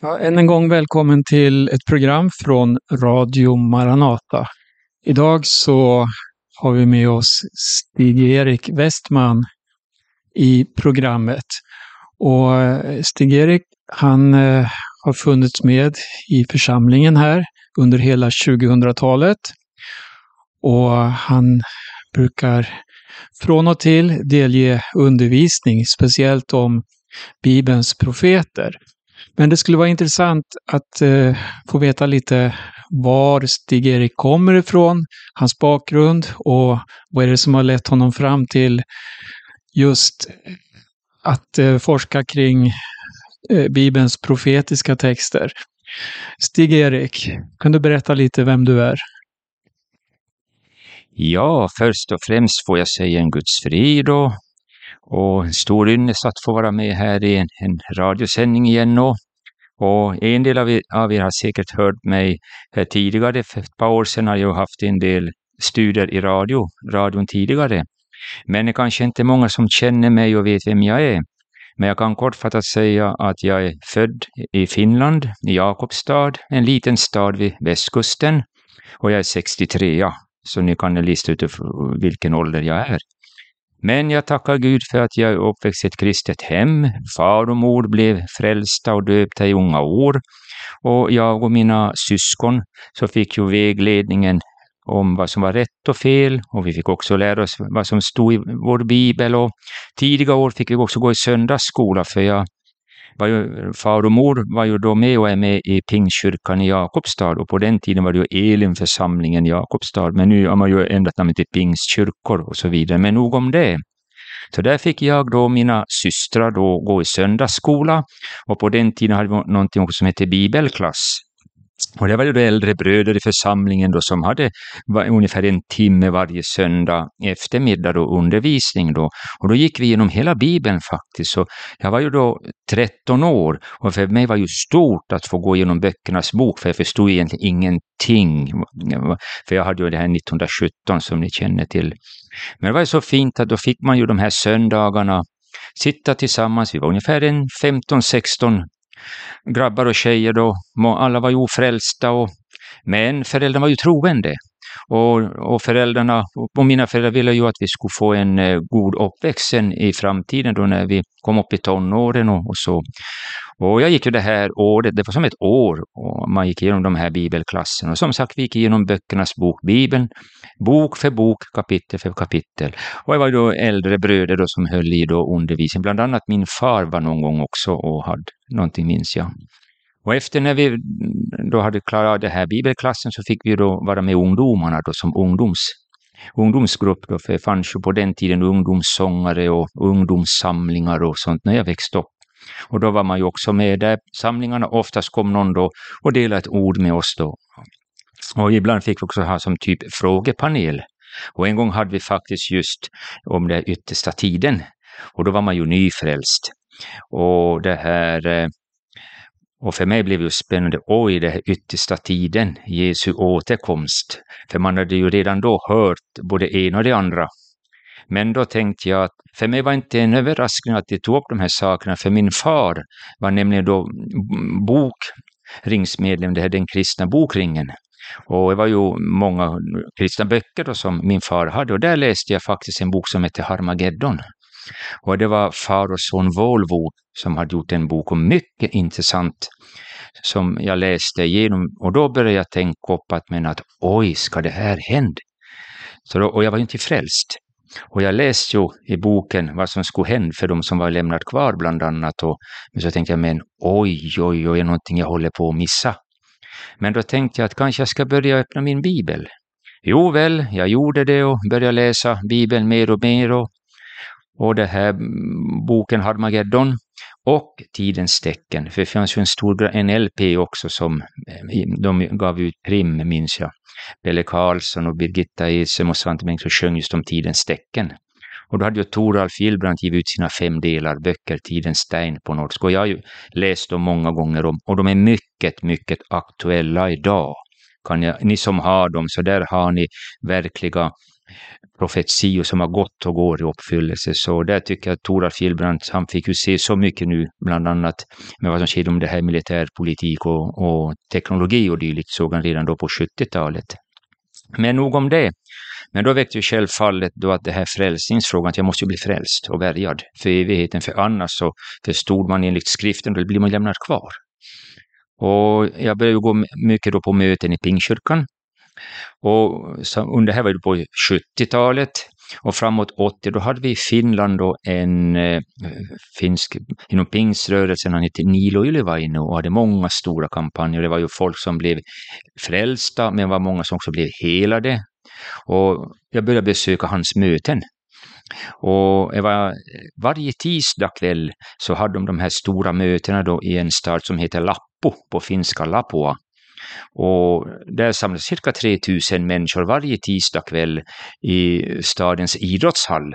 Ja, än en gång välkommen till ett program från Radio Maranata. Idag så har vi med oss Stig-Erik Westman i programmet. Och eh, Stig-Erik, han eh, har funnits med i församlingen här under hela 2000-talet. Och han brukar från och till delge undervisning, speciellt om Bibelns profeter. Men det skulle vara intressant att eh, få veta lite var Stig-Erik kommer ifrån, hans bakgrund och vad är det som har lett honom fram till just att eh, forska kring eh, Bibelns profetiska texter. Stig-Erik, kan du berätta lite vem du är? Ja, först och främst får jag säga en Guds frid och, och stor ynnest att få vara med här i en, en radiosändning igen. Och, och en del av er, av er har säkert hört mig här tidigare. För ett par år sedan har jag haft en del studier i radio, radion tidigare. Men det är kanske inte många som känner mig och vet vem jag är. Men jag kan kortfattat säga att jag är född i Finland, i Jakobstad, en liten stad vid västkusten. Och jag är 63, ja. Så ni kan lista ut vilken ålder jag är. Men jag tackar Gud för att jag är uppväxt i ett kristet hem. Far och mor blev frälsta och döpta i unga år. Och jag och mina syskon så fick ju vägledningen om vad som var rätt och fel och vi fick också lära oss vad som stod i vår bibel och tidiga år fick vi också gå i söndagsskola för jag var ju, far och mor var ju då med och är med i Pingstkyrkan i Jakobstad och på den tiden var det ju Elimförsamlingen i Jakobstad men nu har man ju ändrat namnet till Pingstkyrkor och så vidare. Men nog om det. Så där fick jag då mina systrar då gå i söndagsskola och på den tiden hade vi någonting som hette bibelklass. Och det var ju då äldre bröder i församlingen då som hade ungefär en timme varje söndag eftermiddag då undervisning då. Och då gick vi igenom hela Bibeln faktiskt. Så jag var ju då 13 år och för mig var det ju stort att få gå igenom böckernas bok för jag förstod egentligen ingenting. För jag hade ju det här 1917 som ni känner till. Men det var ju så fint att då fick man ju de här söndagarna sitta tillsammans. Vi var ungefär en 15-16 grabbar och tjejer då, alla var ju ofrälsta och, men föräldrarna var ju troende. Och, och föräldrarna, och mina föräldrar ville ju att vi skulle få en eh, god uppväxt i framtiden då när vi kom upp i tonåren och, och så. Och jag gick ju det här året, det var som ett år, och man gick igenom de här bibelklasserna. Och som sagt, vi gick igenom böckernas bok, Bibeln, bok för bok, kapitel för kapitel. Och det var då äldre bröder då som höll i då undervisning, bland annat min far var någon gång också och hade någonting minns jag. Och efter när vi då hade klarat den här bibelklassen så fick vi då vara med ungdomarna då som ungdoms, ungdomsgrupp då, för det fanns ju på den tiden ungdomssångare och ungdomssamlingar och sånt när jag växte upp. Och då var man ju också med där samlingarna. Oftast kom någon då och delade ett ord med oss då. Och ibland fick vi också ha som typ frågepanel. Och en gång hade vi faktiskt just om den yttersta tiden. Och då var man ju nyfrälst. Och det här eh, och för mig blev det spännande, oj, den här yttersta tiden, Jesu återkomst. För man hade ju redan då hört både en och det andra. Men då tänkte jag att för mig var det inte en överraskning att de tog upp de här sakerna, för min far var nämligen då bokringsmedlem, det här den kristna bokringen. Och det var ju många kristna böcker då som min far hade och där läste jag faktiskt en bok som hette Harmageddon. Och det var far och son Volvo som hade gjort en bok om mycket intressant som jag läste igenom och då började jag tänka upp att, men att oj, ska det här hända? Så då, och jag var ju inte frälst. Och jag läste ju i boken vad som skulle hända för de som var lämnat kvar bland annat. Och, men så tänkte jag, men oj, oj, oj, är någonting jag håller på att missa. Men då tänkte jag att kanske jag ska börja öppna min bibel. Jo väl, jag gjorde det och började läsa Bibeln mer och mer och, och det här mm, boken Harmageddon och Tidens tecken. För det fanns ju en stor en LP också som eh, de gav ut prim, minns jag. Pelle Karlsson och Birgitta Esem och Svante Bengtsson sjöng just om Tidens tecken. Och då hade ju Toralf Gillbrand givit ut sina fem delar böcker, Tidens stein på norska. Och jag har ju läst dem många gånger om, och de är mycket, mycket aktuella idag. Kan jag, ni som har dem, så där har ni verkliga profetior som har gått och går i uppfyllelse. Så där tycker jag att Toralf Gillbrand, han fick ju se så mycket nu, bland annat med vad som sker om det här militärpolitik och, och teknologi och dylikt såg han redan då på 70-talet. Men nog om det. Men då väckte ju självfallet då att det här frälsningsfrågan, att jag måste ju bli frälst och värjad för evigheten, för annars så förstod man enligt skriften, då blir man lämnad kvar. Och jag började gå mycket då på möten i Pingkyrkan. Och under det här var det på 70-talet och framåt 80 då hade vi i Finland då en eh, finsk, inom pingsrörelsen, han hette Nilo Ylivainu och hade många stora kampanjer. Det var ju folk som blev frälsta, men det var många som också blev helade. Och jag började besöka hans möten. Och var, varje tisdag kväll så hade de de här stora mötena då i en stad som heter Lappo, på finska Lapua. Och där samlades cirka 3000 människor varje tisdag kväll i stadens idrottshall.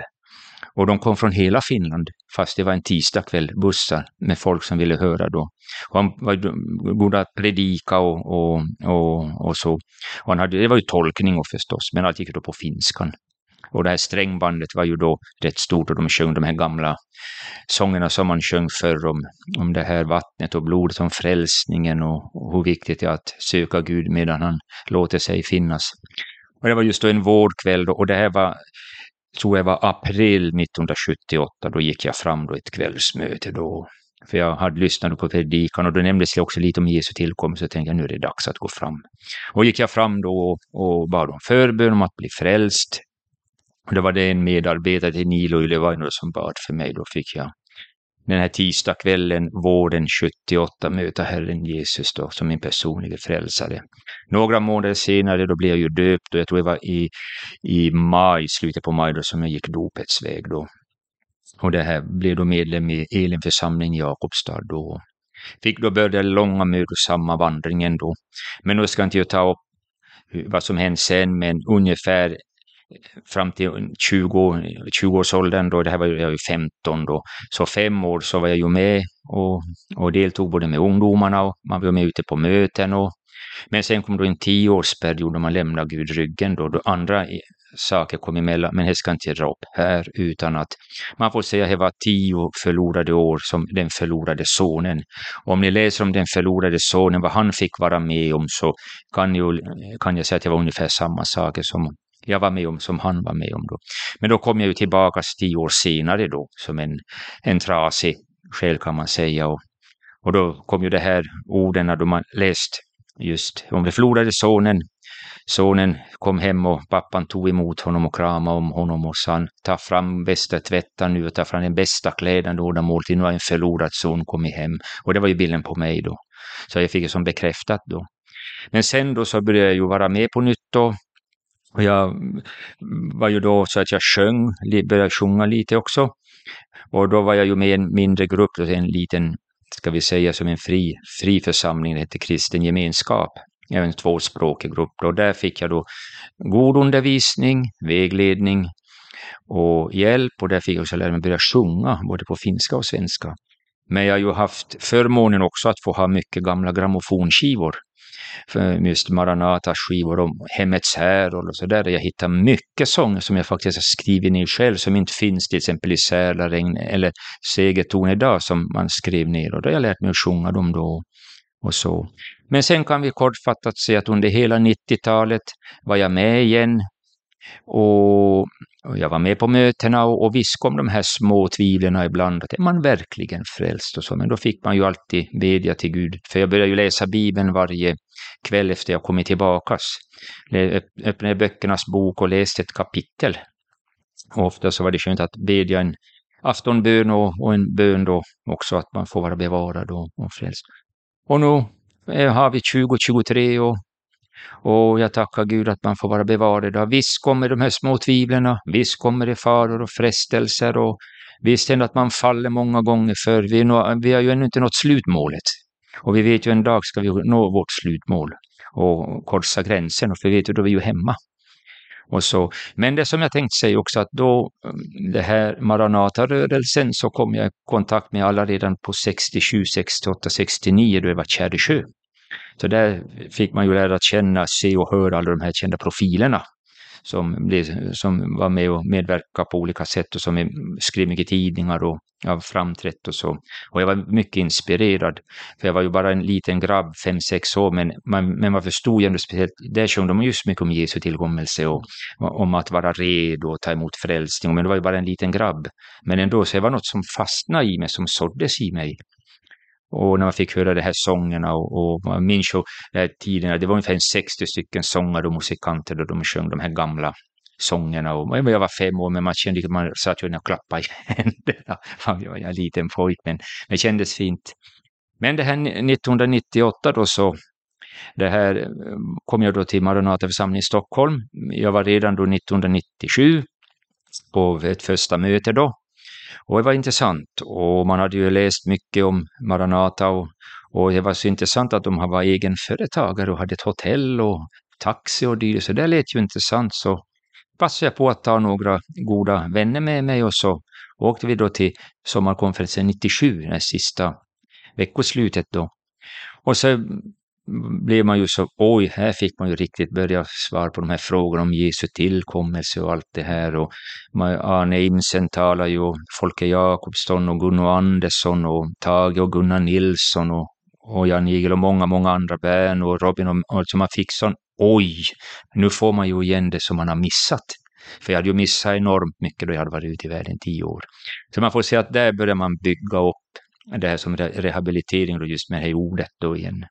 Och de kom från hela Finland, fast det var en tisdagkväll, bussar med folk som ville höra då. Och han var god att predika och, och, och, och så. Och han hade, det var ju tolkning förstås, men allt gick då på finskan. Och det här strängbandet var ju då rätt stort och de sjöng de här gamla sångerna som man sjöng förr om, om det här vattnet och blodet, om frälsningen och, och hur viktigt det är att söka Gud medan han låter sig finnas. Och det var just då en vårdkväll då, och det här var, tror jag var april 1978, då gick jag fram då ett kvällsmöte då. För jag hade lyssnat på predikan och då nämndes det också lite om Jesu tillkomst, så jag tänkte jag nu är det dags att gå fram. Och gick jag fram då och bad om förbön om att bli frälst. Och då var det en medarbetare till Nilo Ylevaino som bad för mig. Då fick jag den här tisdagskvällen, våren 78, möta Herren Jesus då, som min personliga frälsare. Några månader senare då blev jag ju döpt och jag tror det var i, i maj, slutet på maj då, som jag gick dopets väg då. Och det här blev då medlem i Elinförsamling i Jakobstad då. Fick då börja den långa mödosamma vandringen då. Men nu ska inte jag ta upp vad som hände sen, men ungefär fram till 20, 20-årsåldern, då, det här var jag ju 15 då, så fem år så var jag ju med och, och deltog både med ungdomarna och man var med ute på möten. Och, men sen kom då en tioårsperiod då man lämnade Gud ryggen då, då andra saker kom emellan, men det ska inte dra upp här utan att man får säga att det var tio förlorade år som den förlorade sonen. Och om ni läser om den förlorade sonen, vad han fick vara med om, så kan, ju, kan jag säga att det var ungefär samma saker som jag var med om som han var med om då. Men då kom jag ju tillbaka tio år senare då som en, en trasig själ kan man säga. Och, och då kom ju det här orden när man läst just om den förlorade sonen. Sonen kom hem och pappan tog emot honom och kramade om honom och sa ta fram bästa tvätten nu och ta fram den bästa kläden och måltid. Nu har en förlorad son kommit hem. Och det var ju bilden på mig då. Så jag fick det som bekräftat då. Men sen då så började jag ju vara med på nytt då och jag mm, var ju då så att jag sjöng, började sjunga lite också. Och då var jag ju med i en mindre grupp, en liten, ska vi säga som en fri, fri församling, det hette Kristen gemenskap. En tvåspråkig grupp. Och där fick jag då god undervisning, vägledning och hjälp. Och där fick jag också lära mig börja sjunga, både på finska och svenska. Men jag har ju haft förmånen också att få ha mycket gamla grammofonskivor just Maranatas skivor och Hemmets härol och så där. Jag hittar mycket sånger som jag faktiskt har skrivit ner själv som inte finns till exempel i Sälaregn eller Segertorn idag som man skrev ner och då har jag lärt mig att sjunga dem då och så. Men sen kan vi kortfattat säga att under hela 90-talet var jag med igen och jag var med på mötena och, och visst kom de här små tvivlen ibland. Att är man verkligen frälst och så? Men då fick man ju alltid bedja till Gud. För jag började ju läsa Bibeln varje kväll efter jag kommit tillbakas. Öppnade böckernas bok och läste ett kapitel. Och ofta så var det skönt att bedja en aftonbön och, och en bön då också att man får vara bevarad och, och frälst. Och nu eh, har vi 2023 och och jag tackar Gud att man får vara bevarad. Visst kommer de här små tvivlen, visst kommer det faror och frestelser och visst händer att man faller många gånger för vi, nå, vi har ju ännu inte nått slutmålet. Och vi vet ju en dag ska vi nå vårt slutmål och korsa gränsen och för vi vet ju då är vi ju hemma. Och så. Men det som jag tänkte säga också att då mm, det här Maranata-rörelsen så kom jag i kontakt med alla redan på 67, 68, 69 då jag var Kärresjö. Så där fick man ju lära känna, se och höra alla de här kända profilerna som, blev, som var med och medverkade på olika sätt och som skrev mycket tidningar och ja, framträtt och så. Och jag var mycket inspirerad, för jag var ju bara en liten grabb, fem sex år, men man, men man förstod ju ändå speciellt, där sjöng de just mycket om Jesu tillkommelse och, om att vara redo och ta emot frälsning, men det var ju bara en liten grabb. Men ändå, så det var något som fastnade i mig, som såddes i mig. Och när man fick höra de här sångerna och, och man minns ju eh, tiderna, det var ungefär 60 stycken sångare och musikanter och de sjöng de här gamla sångerna. Och jag var fem år, men man kände att man satt och klappade i händerna. Jag var en liten pojk, men det kändes fint. Men det här 1998 då så, det här eh, kom jag då till Maranata församling i Stockholm. Jag var redan då 1997 på ett första möte då och det var intressant och man hade ju läst mycket om Maranata och, och det var så intressant att de var egenföretagare och hade ett hotell och taxi och dylikt, så det lät ju intressant. Så passade jag på att ta några goda vänner med mig och så åkte vi då till sommarkonferensen 97, det sista veckoslutet då. Och så blev man ju så, oj, här fick man ju riktigt börja svara på de här frågorna om Jesu tillkommelse och allt det här. Och Arne Imsen talar ju, Folke Jakobsson och Gunnar Andersson och Tage och Gunnar Nilsson och, och Jan Igel och många, många andra, Bern och Robin och, och så man fick sån, oj, nu får man ju igen det som man har missat. För jag hade ju missat enormt mycket då jag hade varit ute i världen tio år. Så man får se att där börjar man bygga upp det här som rehabilitering då just med det här ordet då igen.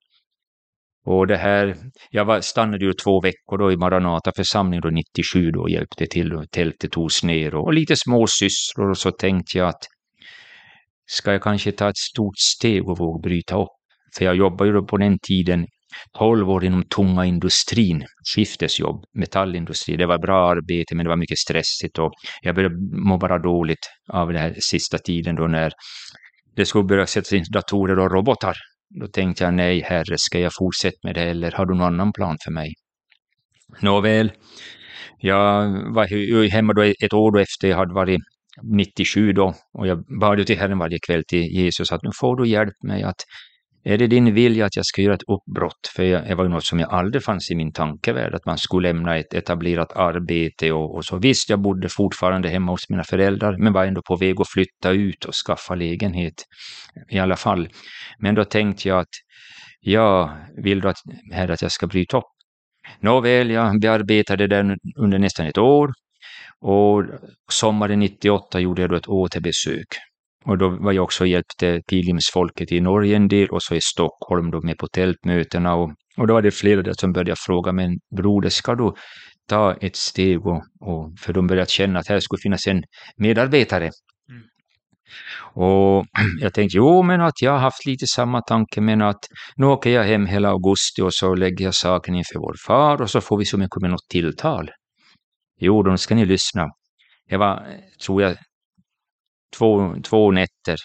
Och det här, jag var, stannade ju två veckor då i Maranata församling då 97 då och hjälpte till och tältet togs ner och, och lite småsysslor. och så tänkte jag att ska jag kanske ta ett stort steg och våga bryta upp? För jag jobbade ju på den tiden 12 år inom tunga industrin, skiftesjobb, metallindustri. Det var bra arbete men det var mycket stressigt och jag började må bara dåligt av den här sista tiden då när det skulle börja sättas in datorer och robotar då tänkte jag, nej herre, ska jag fortsätta med det eller har du någon annan plan för mig? Nåväl, jag var hemma då ett år då efter jag hade varit 97 då och jag bad till Herren varje kväll till Jesus att nu får du hjälp mig att är det din vilja att jag ska göra ett uppbrott? För det var ju något som jag aldrig fanns i min tankevärld, att man skulle lämna ett etablerat arbete och, och, så. Visst, jag bodde fortfarande hemma hos mina föräldrar, men var ändå på väg att flytta ut och skaffa lägenhet i alla fall. Men då tänkte jag att ja, vill du att, här att jag ska bryta upp? Nåväl, jag bearbetade den under nästan ett år och sommaren 98 gjorde jag då ett återbesök och då var jag också och hjälpte pilgrimsfolket i Norge en del och så i Stockholm då med på tältmötena. Och, och då var det flera där som började fråga, men broder, ska du ta ett steg? Och, och, för de började känna att här skulle finnas en medarbetare. Mm. Och jag tänkte, jo men att jag har haft lite samma tanke, men att nu åker jag hem hela augusti och så lägger jag saken inför vår far och så får vi se om jag kommer något tilltal. Jo, då ska ni lyssna. Jag var, tror jag, två, två nätter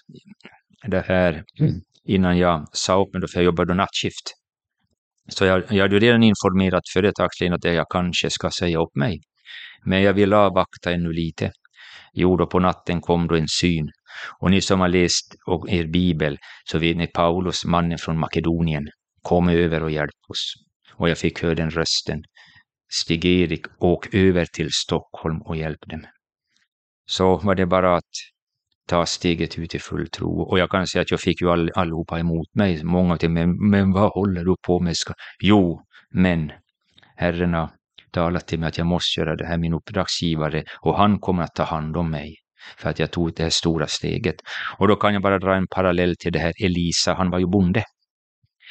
det här, mm. innan jag sa upp mig, då, för jag jobbade nattskift. Så jag, jag hade redan informerat företagsledningen att jag kanske ska säga upp mig. Men jag vill avvakta ännu lite. Jo, då på natten kom då en syn. Och ni som har läst er bibel så vet ni Paulus, mannen från Makedonien, kom över och hjälpte oss. Och jag fick höra den rösten. Stig-Erik, åk över till Stockholm och hjälp dem. Så var det bara att ta steget ut i full tro. Och jag kan säga att jag fick ju all, allihopa emot mig. Många till men, men vad håller du på med? Ska... Jo, men Herren har talat till mig att jag måste göra det här, min uppdragsgivare, och han kommer att ta hand om mig för att jag tog det här stora steget. Och då kan jag bara dra en parallell till det här Elisa, han var ju bonde.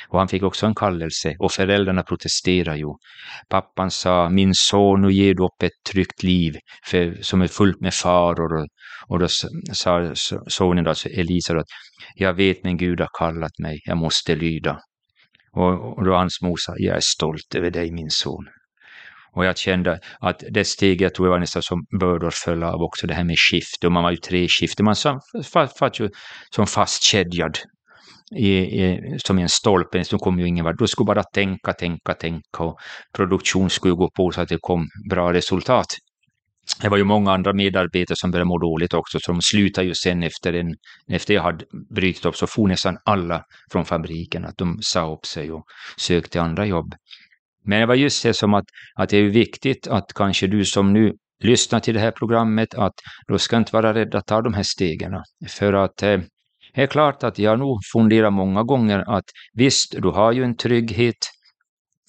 Och han fick också en kallelse och föräldrarna protesterade ju. Pappan sa, min son, nu ger du upp ett tryggt liv för, som är fullt med faror. Och, och då sa sonen, alltså Elisa, att jag vet men Gud har kallat mig, jag måste lyda. Och, och då hans mor sa, jag är stolt över dig min son. Och jag kände att det steget tror jag var nästan som bördor föll av också, det här med skift. Och man var ju tre skift. man var ju som fastkedjad i, i, som en stolpe, så kom ju ingen vart. Du skulle bara tänka, tänka, tänka och produktion skulle gå på så att det kom bra resultat. Det var ju många andra medarbetare som började må dåligt också, så de slutade ju sen efter, en, efter jag hade brutit upp, så for nästan alla från fabriken att de sa upp sig och sökte andra jobb. Men det var just det som att, att det är viktigt att kanske du som nu lyssnar till det här programmet, att du ska inte vara rädd att ta de här stegen. För att eh, är klart att jag nog funderar många gånger att visst, du har ju en trygghet,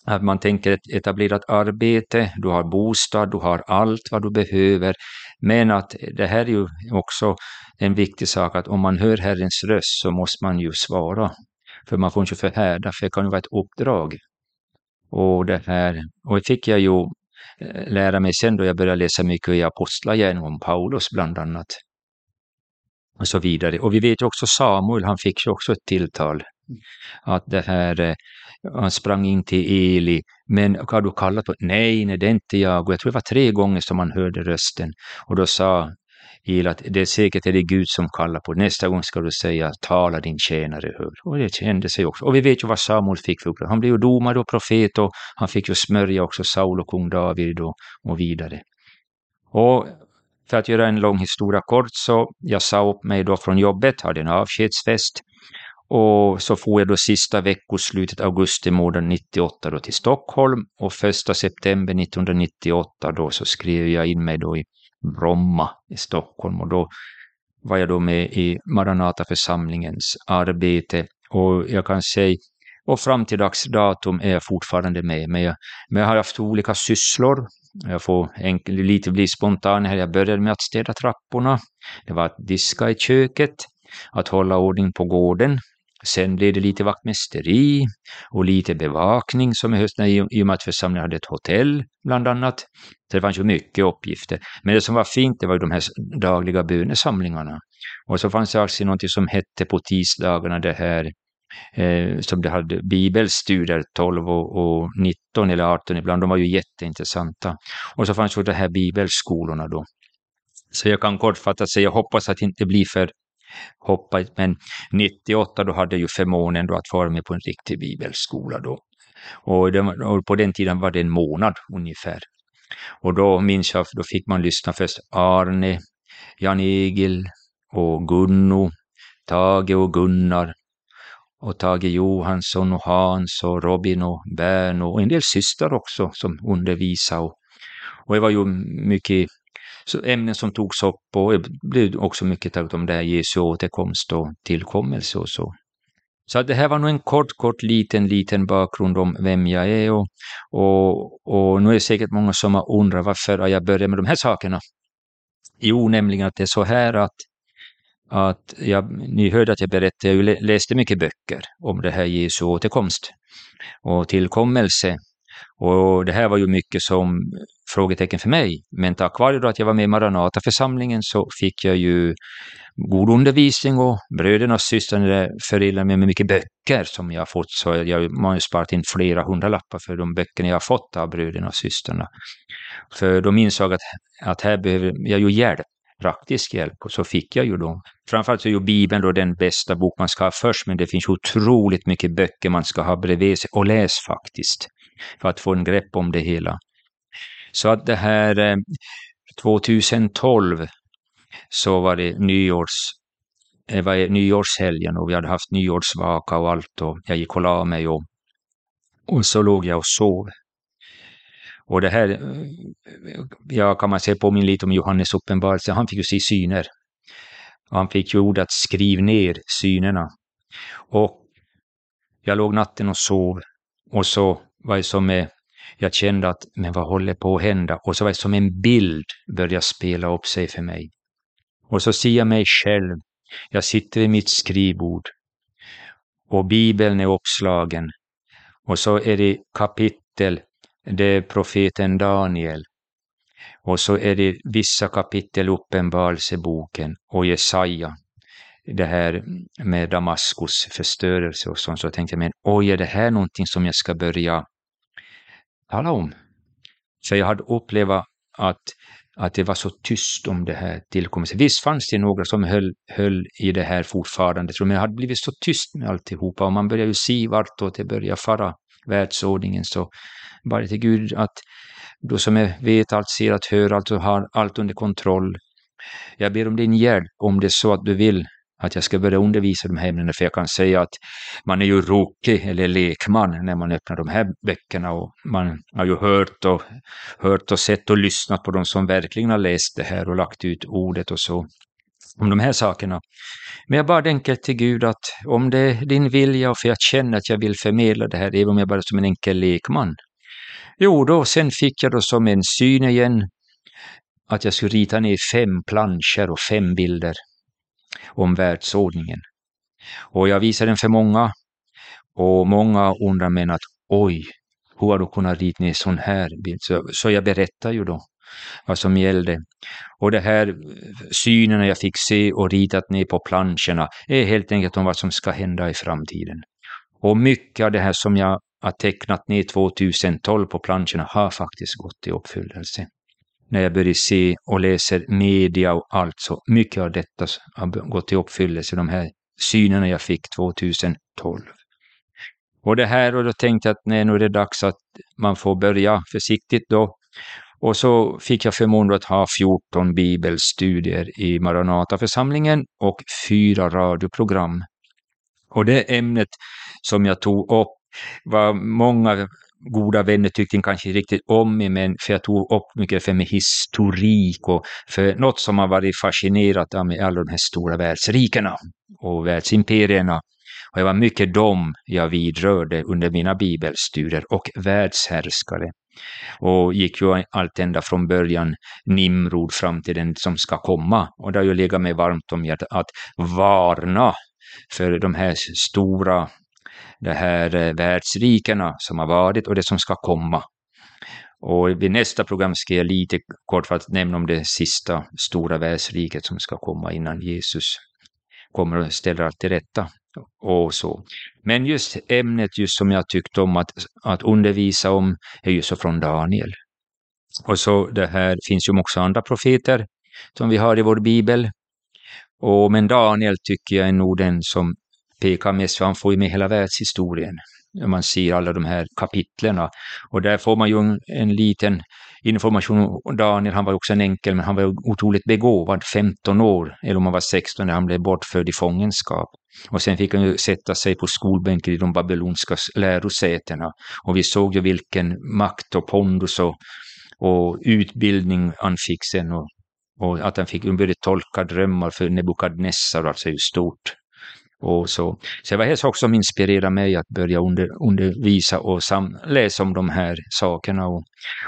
att man tänker ett etablerat arbete, du har bostad, du har allt vad du behöver. Men att det här är ju också en viktig sak att om man hör Herrens röst så måste man ju svara. För man får inte förhärda, för det kan ju vara ett uppdrag. Och det här, och det fick jag ju eh, lära mig sen då jag började läsa mycket i Apostlagärningarna om Paulus bland annat. Och så vidare. Och vi vet ju också Samuel, han fick ju också ett tilltal. Att det här, eh, han sprang in till Eli, men har du kallat på? Nej, nej, det är inte jag. Och jag tror det var tre gånger som han hörde rösten. Och då sa Eli att det är säkert är det Gud som kallar på. Nästa gång ska du säga tala din tjänare hör. Och det kände sig också. Och vi vet ju vad Samuel fick för uppdrag. Han blev ju domare och profet och han fick ju smörja också Saul och kung David och, och vidare. Och för att göra en lång historia kort så jag sa upp mig då från jobbet, hade en avskedsfest och så får jag då sista veckoslutet augusti månad 98 då till Stockholm och första september 1998 då så skrev jag in mig då i Bromma i Stockholm och då var jag då med i Maranataförsamlingens arbete och jag kan säga och fram till dags datum är jag fortfarande med. Men jag, men jag har haft olika sysslor. Jag får enkel, lite bli spontan här. Jag började med att städa trapporna. Det var att diska i köket, att hålla ordning på gården, Sen blev det lite vaktmästeri och lite bevakning som i hösten i och med att församlingen hade ett hotell bland annat. Så det fanns ju mycket uppgifter. Men det som var fint det var ju de här dagliga bönesamlingarna. Och så fanns det också något som hette på tisdagarna det här eh, som det hade bibelstudier 12 och, och 19 eller 18 ibland. De var ju jätteintressanta. Och så fanns ju de här bibelskolorna då. Så jag kan kortfattat säga, jag hoppas att det inte blir för hoppa, men 98 då hade jag ju förmånen då att vara med på en riktig bibelskola då. Och, det, och på den tiden var det en månad ungefär. Och då minns jag, då fick man lyssna först Arne, Jan-Egil och Gunno, Tage och Gunnar och Tage Johansson och Hans och Robin och Berno och en del systrar också som undervisade. Och, och det var ju mycket ämnen som togs upp och det blev också mycket talat om det här Jesu återkomst och tillkommelse och så. Så det här var nog en kort, kort, liten, liten bakgrund om vem jag är och, och, och nu är det säkert många som har undrat varför jag började med de här sakerna. Jo, nämligen att det är så här att, att jag, ni hörde att jag berättade, jag läste mycket böcker om det här Jesu återkomst och tillkommelse. Och det här var ju mycket som frågetecken för mig. Men tack vare att jag var med i Maranataförsamlingen så fick jag ju god undervisning och bröderna och systrarna föräldrar med mig mycket böcker som jag har fått. Så jag har sparat in flera hundralappar för de böckerna jag har fått av bröderna och systrarna. För de insåg att, att här behöver jag ju hjälp praktisk hjälp och så fick jag ju då. Framförallt så är ju Bibeln då den bästa bok man ska ha först, men det finns otroligt mycket böcker man ska ha bredvid sig och läs faktiskt för att få en grepp om det hela. Så att det här eh, 2012 så var det nyårs, eh, det var nyårshelgen och vi hade haft nyårsvaka och allt och jag gick och la mig och, och så låg jag och sov. Och det här, eh, ja kan man säga påminner lite om Johannes uppenbarelse, han fick ju se syner. Han fick ju ordet skriv ner synerna. Och jag låg natten och sov och så var det som jag kände att, men vad håller på att hända? Och så var det som en bild började spela upp sig för mig. Och så ser jag mig själv. Jag sitter vid mitt skrivbord. Och Bibeln är uppslagen. Och så är det kapitel, det är profeten Daniel. Och så är det vissa kapitel Uppenbarelseboken och Jesaja. Det här med Damaskus förstörelse och sånt. Så tänkte jag, men oj, är det här någonting som jag ska börja tala om. För jag hade upplevt att, att det var så tyst om det här tillkommelsen. Visst fanns det några som höll, höll i det här fortfarande, men det hade blivit så tyst med alltihopa och man började ju se vartåt det började fara världsordningen. Så bara till Gud att du som är, vet allt, ser allt, hör allt och har allt under kontroll. Jag ber om din hjälp om det är så att du vill att jag ska börja undervisa de här ämnena, för jag kan säga att man är ju rookie eller lekman när man öppnar de här böckerna och man har ju hört och, hört och sett och lyssnat på de som verkligen har läst det här och lagt ut ordet och så om de här sakerna. Men jag bad enkelt till Gud att om det är din vilja och för jag känner att jag vill förmedla det här, även om jag bara är som en enkel lekman. Jo, då sen fick jag då som en syn igen att jag skulle rita ner fem planscher och fem bilder om världsordningen. Och jag visade den för många och många undrar men att oj, hur har du kunnat rita ner sån här bild? Så, så jag berättar ju då vad som gällde. Och det här eh, synerna jag fick se och ritat ner på planscherna är helt enkelt om vad som ska hända i framtiden. Och mycket av det här som jag att tecknat ner 2012 på planscherna har faktiskt gått i uppfyllelse. När jag börjar se och läser media och allt så mycket av detta har gått i uppfyllelse, de här synerna jag fick 2012. Och det här, och då tänkte jag att nej, nu är det dags att man får börja försiktigt då och så fick jag förmånen att ha 14 bibelstudier i Maranataförsamlingen och fyra radioprogram. Och det ämnet som jag tog upp vad många goda vänner tyckte kanske riktigt om mig, men för jag tog upp mycket för min historik och för något som har varit fascinerat av mig, alla de här stora världsrikena och världsimperierna. Och det var mycket dem jag vidrörde under mina bibelstudier och världshärskare och gick ju allt ända från början Nimrod fram till den som ska komma. Och det har ju legat mig varmt om hjärtat att varna för de här stora de här eh, världsrikena som har varit och det som ska komma. Och vid nästa program ska jag lite kort för att nämna om det sista stora världsriket som ska komma innan Jesus kommer och ställer allt till rätta och så. Men just ämnet just som jag tyckte om att, att undervisa om är ju så från Daniel. Och så det här finns ju också andra profeter som vi har i vår bibel. Och, men Daniel tycker jag är nog den som pekar mest, för han får ju med hela världshistorien. Man ser alla de här kapitlerna. Och där får man ju en, en liten information. Daniel, han var också en enkel, men han var otroligt begåvad, 15 år, eller om han var 16 när han blev bortförd i fångenskap. Och sen fick han ju sätta sig på skolbänken i de babylonska lärosätena. Och vi såg ju vilken makt och pondus och, och utbildning han fick sen. Och, och att han fick började tolka drömmar för Nebukadnessar, alltså hur stort och så. så det var det som inspirerade mig att börja under, undervisa och sam, läsa om de här sakerna. Och,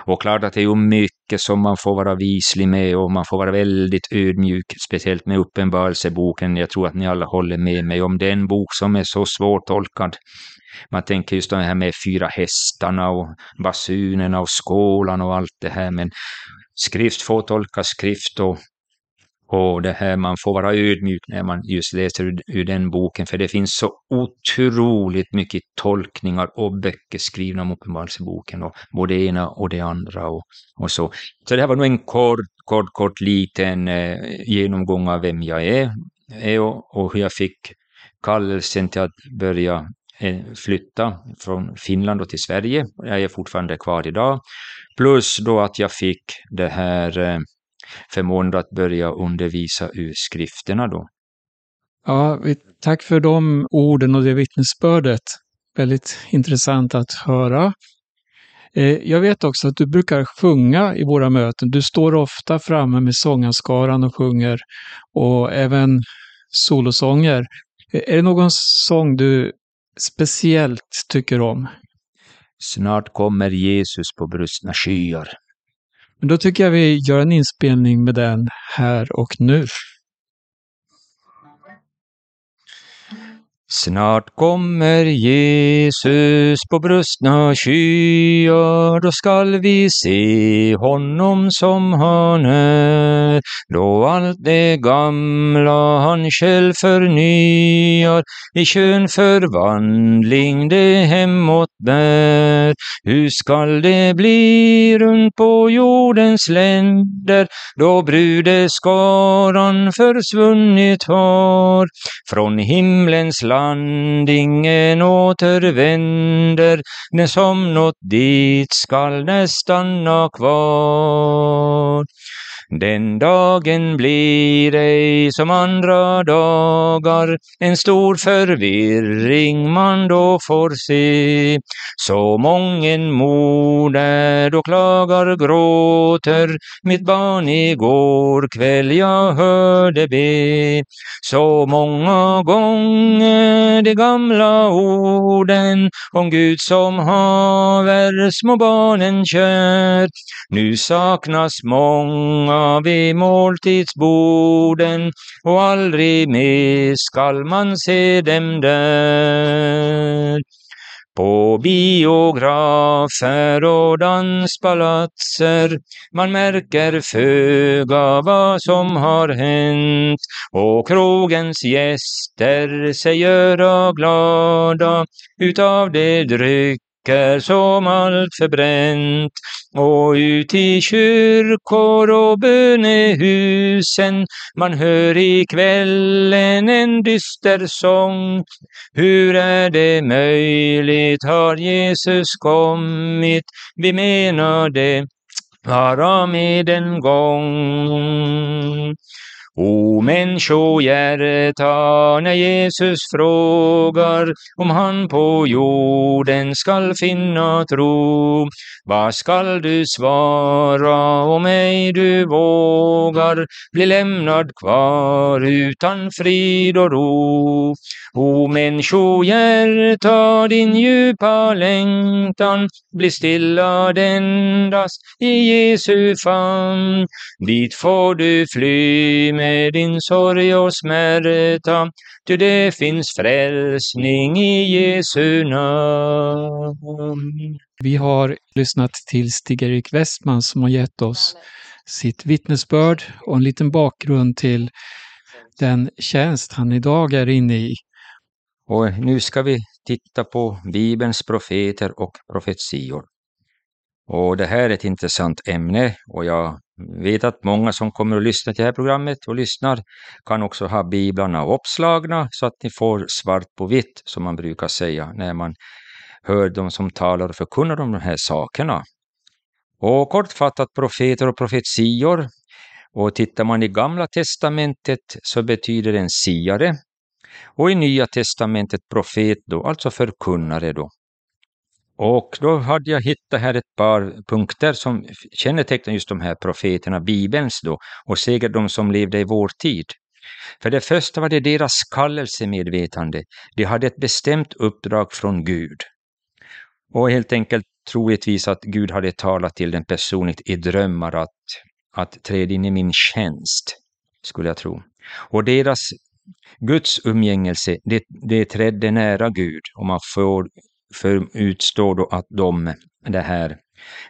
och klart att det är ju mycket som man får vara vislig med och man får vara väldigt ödmjuk, speciellt med Uppenbarelseboken. Jag tror att ni alla håller med mig om den bok som är så svårtolkad. Man tänker just det här med fyra hästarna och basunerna och skålan och allt det här, men skrift får tolka skrift och och det här, man får vara ödmjuk när man just läser ur, ur, den boken, för det finns så otroligt mycket tolkningar och böcker skrivna om Uppenbarelseboken, och både det ena och det andra och, och så. Så det här var nog en kort, kort, kort liten eh, genomgång av vem jag är, är och, och hur jag fick kallelsen till att börja eh, flytta från Finland till Sverige. Jag är fortfarande kvar idag. Plus då att jag fick det här eh, förmånen att börja undervisa ur skrifterna då. Ja, tack för de orden och det vittnesbördet. Väldigt intressant att höra. Eh, jag vet också att du brukar sjunga i våra möten. Du står ofta framme med sångarskaran och sjunger och även solosånger. Eh, är det någon sång du speciellt tycker om? Snart kommer Jesus på brustna skyar. Men då tycker jag vi gör en inspelning med den här och nu. Snart kommer Jesus på brustna skyar, då skall vi se honom som han är. Då allt det gamla han själv förnyar, i kön förvandling det hemåt bär. Hur skall det bli runt på jordens länder, då brudeskaran försvunnit har? Från himlens land land ingen återvänder, den som nått dit skall nästan stanna kvar. Den dagen blir ej som andra dagar, en stor förvirring man då får se. Så mången moder då klagar, gråter, mitt barn igår kväll jag hörde be. Så många gånger de gamla orden om Gud som haver små barnen kär. Nu saknas många vid måltidsborden och aldrig mer skall man se dem där. På biografer och danspalatser man märker föga vad som har hänt och krogens gäster sig göra glada utav det dryck är som allt förbränt och ut i kyrkor och bönehusen man hör i kvällen en dyster sång. Hur är det möjligt har Jesus kommit? Vi menar det, vara med en gång. O människohjärta, när Jesus frågar om han på jorden skall finna tro, vad skall du svara om ej du vågar bli lämnad kvar utan frid och ro? O människohjärta, din djupa längtan blir stillad endast i Jesu famn. Dit får du fly med din sorg och smärta, ty det finns frälsning i Jesu namn. Vi har lyssnat till Stig-Erik Westman som har gett oss sitt vittnesbörd och en liten bakgrund till den tjänst han idag är inne i. Och nu ska vi titta på Bibelns profeter och profetior. Och det här är ett intressant ämne och jag vet att många som kommer att lyssna till det här programmet och lyssnar kan också ha biblarna uppslagna så att ni får svart på vitt som man brukar säga när man hör de som talar och förkunnar om de här sakerna. Och kortfattat profeter och profetior. Och tittar man i Gamla testamentet så betyder det en siare. Och i Nya testamentet profet då, alltså förkunnare då. Och då hade jag hittat här ett par punkter som kännetecknar just de här profeterna, Bibelns då, och säkert de som levde i vår tid. För det första var det deras kallelsemedvetande. De hade ett bestämt uppdrag från Gud. Och helt enkelt troligtvis att Gud hade talat till den personligt i drömmar att, att träda in i min tjänst, skulle jag tro. Och deras Guds umgängelse, det, det trädde nära Gud och man får för utstå då att de det här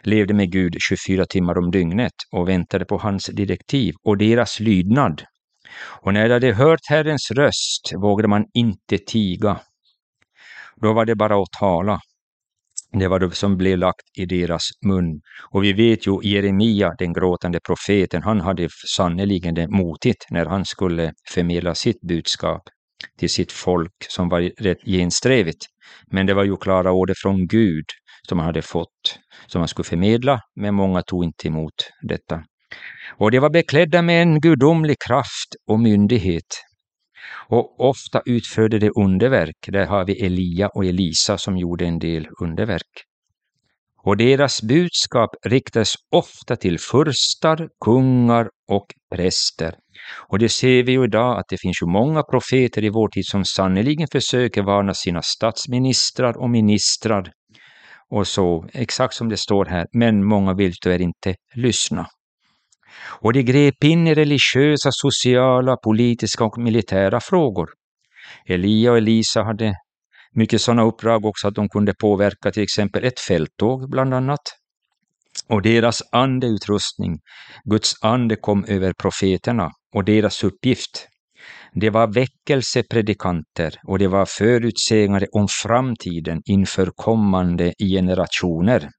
levde med Gud 24 timmar om dygnet och väntade på hans direktiv och deras lydnad. Och när de hade hört Herrens röst vågade man inte tiga. Då var det bara att tala. Det var det som blev lagt i deras mun. Och vi vet ju Jeremia, den gråtande profeten, han hade sannerligen det motigt när han skulle förmedla sitt budskap till sitt folk som var rätt gensträvigt. Men det var ju klara order från Gud som han hade fått, som han skulle förmedla, men många tog inte emot detta. Och de var beklädda med en gudomlig kraft och myndighet. Och ofta utförde de underverk. Där har vi Elia och Elisa som gjorde en del underverk. Och deras budskap riktades ofta till furstar, kungar och präster. Och det ser vi ju idag att det finns ju många profeter i vår tid som sannerligen försöker varna sina statsministrar och ministrar och så, exakt som det står här, men många vill tyvärr inte lyssna. Och de grep in i religiösa, sociala, politiska och militära frågor. Elia och Elisa hade mycket sådana uppdrag också att de kunde påverka till exempel ett fälttåg bland annat. Och deras andeutrustning, Guds ande kom över profeterna och deras uppgift. Det var väckelsepredikanter och det var förutsägare om framtiden inför kommande generationer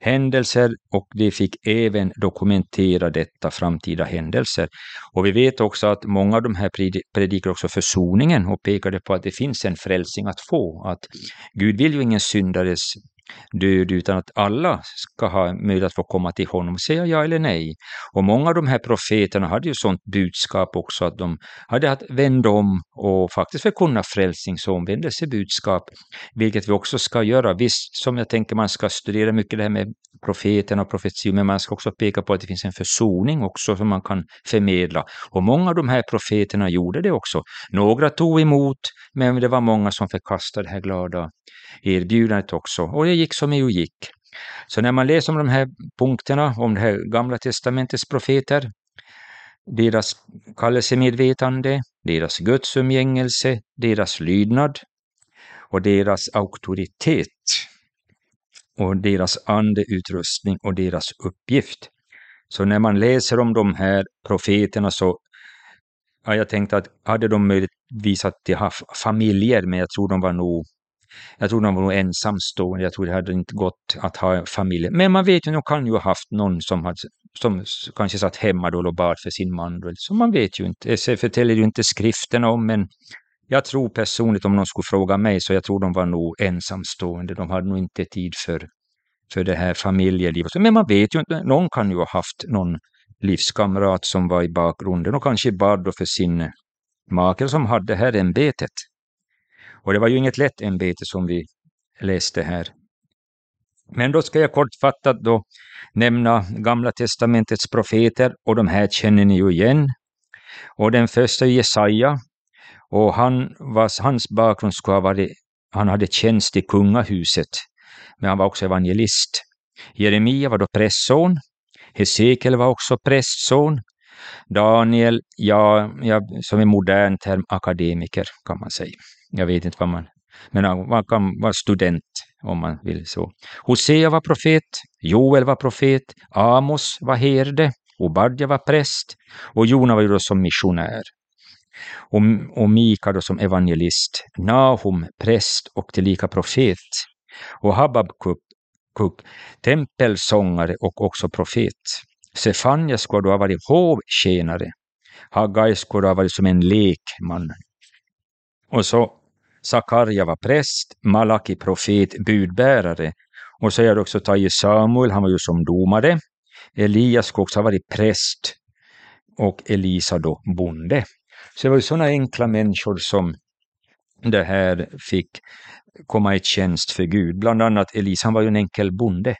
händelser och de fick även dokumentera detta framtida händelser. Och vi vet också att många av de här predikar också försoningen och pekade på att det finns en frälsning att få. Att Gud vill ju ingen syndares död utan att alla ska ha möjlighet att få komma till honom och säga ja eller nej. Och många av de här profeterna hade ju sånt budskap också att de hade att vända om och faktiskt förkunna frälsnings och omvändelsebudskap, vilket vi också ska göra. Visst, som jag tänker man ska studera mycket det här med profeterna och profetior, men man ska också peka på att det finns en försoning också som man kan förmedla. Och många av de här profeterna gjorde det också. Några tog emot, men det var många som förkastade det här glada erbjudandet också. Och det gick som det gick. Så när man läser om de här punkterna, om det här gamla testamentets profeter, deras kallelsemedvetande, deras gudsumgängelse, deras lydnad och deras auktoritet och deras andeutrustning och deras uppgift. Så när man läser om de här profeterna så har jag tänkt att hade de möjligtvis att de har familjer, men jag tror de var nog jag tror de var ensamstående, jag tror det hade inte gått att ha familj. Men man vet ju, de kan ju ha haft någon som, hade, som kanske satt hemma då och bad för sin man. Så man vet ju inte, det förtäljer ju inte skrifterna om, men jag tror personligt, om någon skulle fråga mig, så jag tror de var nog ensamstående. De hade nog inte tid för, för det här familjelivet. Men man vet ju inte, någon kan ju ha haft någon livskamrat som var i bakgrunden och kanske bad för sin make som hade det här ämbetet. Och det var ju inget lätt ämbete som vi läste här. Men då ska jag kortfattat då nämna Gamla testamentets profeter och de här känner ni ju igen. Och den första är Jesaja och han vars, hans bakgrund skulle ha varit, han hade tjänst i kungahuset, men han var också evangelist. Jeremia var då prästson, Hesekiel var också prästson, Daniel, ja, ja, som är modern term akademiker kan man säga. Jag vet inte vad man... Men man kan vara student om man vill så. Hosea var profet, Joel var profet, Amos var herde, Obadja var präst och Jona var ju då som missionär. Och, och Mika då som evangelist, Nahum präst och tillika profet och Hababkuk tempelsångare och också profet. Sefania skulle då ha varit hovtjänare. Haggai skulle ha varit som en lekman. Och så Sakarja var präst, Malaki profet, budbärare. Och så är det också Taje Samuel, han var ju som domare. Elias skulle också ha varit präst och Elisa då bonde. Så det var ju sådana enkla människor som det här fick komma i tjänst för Gud. Bland annat Elisa, han var ju en enkel bonde.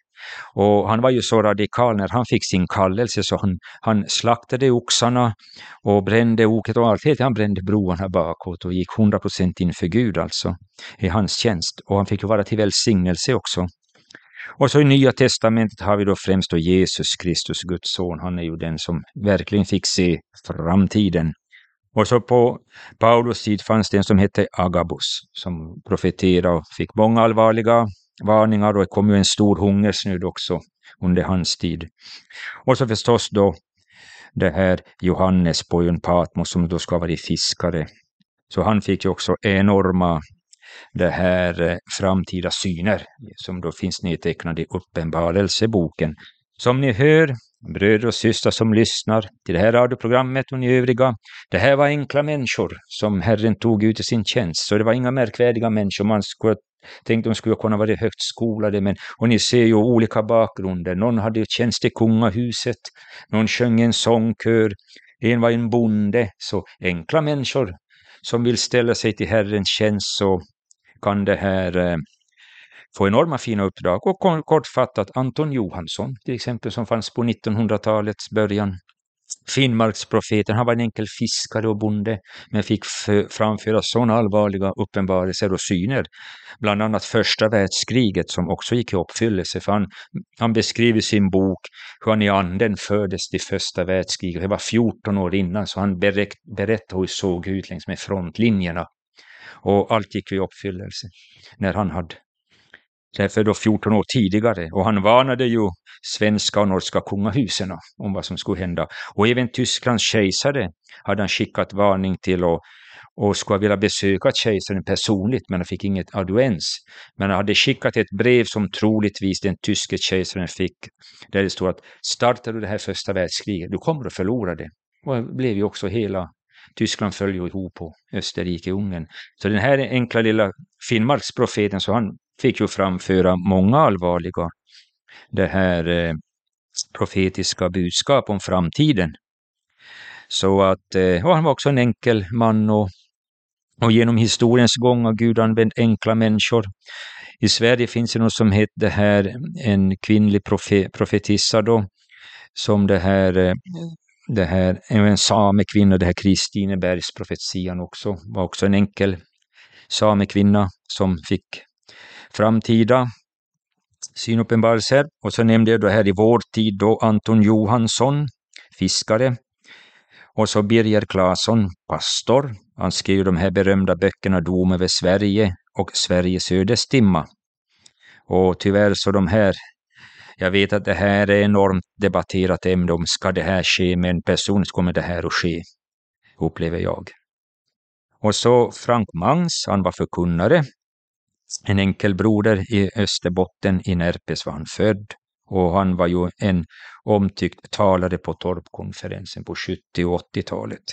Och han var ju så radikal när han fick sin kallelse så han, han slaktade oxarna och brände oket och allt. Han brände broarna bakåt och gick 100% inför Gud alltså i hans tjänst. Och han fick ju vara till välsignelse också. Och så i Nya Testamentet har vi då främst då Jesus Kristus, Guds son. Han är ju den som verkligen fick se framtiden. Och så på Paulus tid fanns det en som hette Agabus som profeterade och fick många allvarliga varningar och det kom ju en stor hungersnöd också under hans tid. Och så förstås då det här Johannes pojken Patmos som då ska varit fiskare. Så han fick ju också enorma det här eh, framtida syner som då finns nedtecknade i Uppenbarelseboken. Som ni hör, bröder och systrar som lyssnar till det här radioprogrammet och ni övriga, det här var enkla människor som Herren tog ut i sin tjänst, så det var inga märkvärdiga människor man skulle Tänk de skulle kunna vara högt skolade, men och ni ser ju olika bakgrunder. Någon hade tjänst i kungahuset, någon sjöng en sångkör, en var en bonde. Så enkla människor som vill ställa sig till Herrens tjänst så kan det här eh, få enorma fina uppdrag. Och kortfattat Anton Johansson till exempel som fanns på 1900-talets början. Finnmarksprofeten, han var en enkel fiskare och bonde, men fick framföra sådana allvarliga uppenbarelser och syner. Bland annat första världskriget som också gick i uppfyllelse. För han, han beskriver i sin bok hur han i anden föddes till första världskriget. Det var 14 år innan, så han berättade hur det såg ut längs med frontlinjerna. Och allt gick i uppfyllelse när han hade därför då 14 år tidigare. Och han varnade ju svenska och norska kungahusen om vad som skulle hända. Och även Tysklands kejsare hade han skickat varning till och, och skulle vilja besöka kejsaren personligt men han fick inget audiens. Men han hade skickat ett brev som troligtvis den tyske kejsaren fick där det stod att startar du det här första världskriget, du kommer att förlora det. Och det blev ju också hela Tyskland föll ju ihop på Österrike-Ungern. Så den här enkla lilla Finnmarksprofeten, så han fick ju framföra många allvarliga det här eh, profetiska budskap om framtiden. Så att, eh, och han var också en enkel man och, och genom historiens gång har Gud använt enkla människor. I Sverige finns det något som heter här, en kvinnlig profe, profetissa då, som det här, eh, det här, en samekvinna, det här Kristinebergs profetian också, var också en enkel samekvinna som fick framtida synuppenbarelser. Och så nämnde jag då här i vår tid då Anton Johansson, fiskare, och så Birger Claesson, pastor. Han skrev de här berömda böckerna Dom över Sverige och Sveriges ödestimma. Och tyvärr så de här, jag vet att det här är enormt debatterat ämne om ska det här ske med en person så kommer det här att ske, upplever jag. Och så Frank Mangs, han var förkunnare en enkel broder i Österbotten i Närpes var han född och han var ju en omtyckt talare på torpkonferensen på 70 och 80-talet.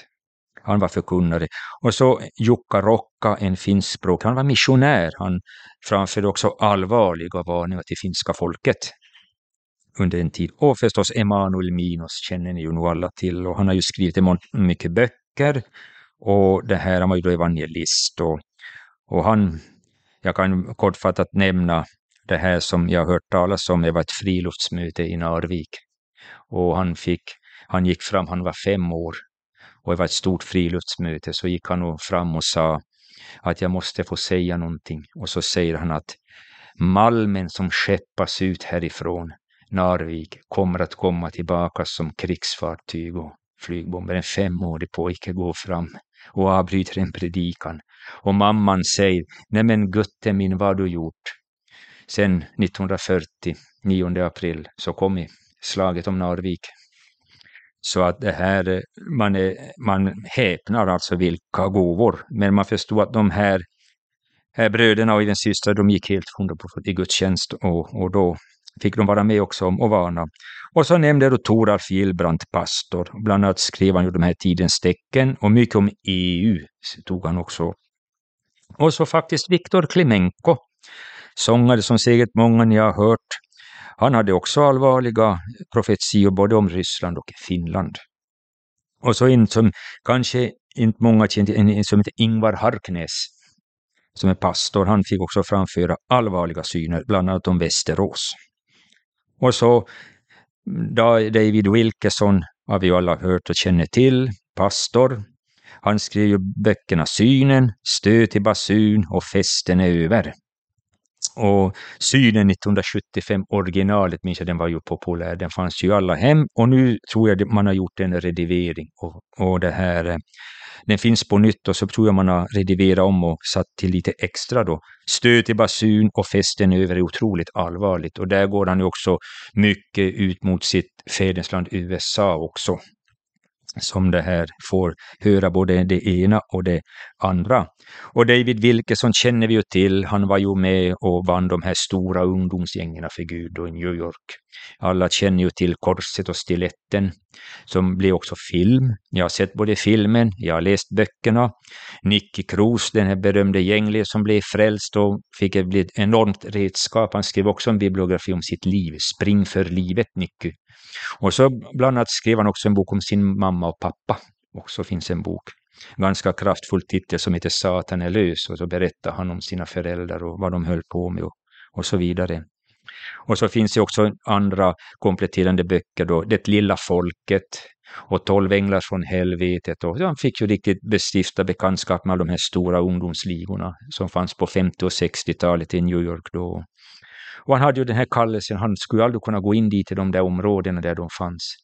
Han var förkunnare. Och så Jukka Rokka, en finskspråkig, han var missionär. Han framförde också allvarliga varningar till finska folket under en tid. Och förstås Emanuel Minos känner ni ju nog alla till och han har ju skrivit mycket böcker och det här, han var ju då evangelist och, och han jag kan kortfattat nämna det här som jag hört talas om. Det var ett friluftsmöte i Narvik. Och han, fick, han gick fram, han var fem år. Och det var ett stort friluftsmöte. Så gick han fram och sa att jag måste få säga någonting. Och så säger han att malmen som skeppas ut härifrån Narvik kommer att komma tillbaka som krigsfartyg och flygbomber. En femårig pojke går fram och avbryter en predikan. Och mamman säger, nej men gutte min, vad har du gjort? Sen 1940, 9 april, så kom i slaget om Narvik. Så att det här, man, är, man häpnar alltså vilka gåvor. Men man förstod att de här, här bröderna och även systrar, de gick helt hundra på i gudstjänst och, och då fick de vara med också och varna. Och så nämnde då Toralf Gillbrandt pastor. Bland annat skrev han ju de här tidens tecken och mycket om EU tog han också. Och så faktiskt Viktor Klimenko, sångare som säkert många ni har hört. Han hade också allvarliga profetior både om Ryssland och Finland. Och så en som kanske inte många känner en som heter Ingvar Harknäs, som är pastor. Han fick också framföra allvarliga syner, bland annat om Västerås. Och så mm, David Wilkeson har vi alla hört och känner till, pastor. Han skrev ju böckerna Synen, Stöd till basun och Festen är över. Och Synen 1975, originalet minns jag, den var ju populär. Den fanns ju i alla hem och nu tror jag man har gjort en redigering. Och, och det här, eh, den finns på nytt och så tror jag man har redigerat om och satt till lite extra då. Stöd till basun och festen över är otroligt allvarligt och där går han ju också mycket ut mot sitt fädernesland USA också som det här får höra både det ena och det andra. Och David Wilkeson känner vi ju till, han var ju med och vann de här stora ungdomsgängen för Gud i New York. Alla känner ju till Korset och Stiletten, som blev också film. Jag har sett både filmen, jag har läst böckerna. Nicky Cruz, den här berömde gänglige som blev frälst och fick ett enormt redskap. Han skrev också en bibliografi om sitt liv, Spring för livet, Nicky. Och så bland annat skrev han också en bok om sin mamma och pappa. Också finns en bok. Ganska kraftfull titel som heter Satan är lös. Och så berättar han om sina föräldrar och vad de höll på med och, och så vidare. Och så finns det också andra kompletterande böcker då, Det lilla folket och Tolv änglar från helvetet. Och han fick ju riktigt bestifta bekantskap med alla de här stora ungdomsligorna som fanns på 50 och 60-talet i New York då. Och han hade ju den här kallelsen, han skulle aldrig kunna gå in dit i de där områdena där de fanns.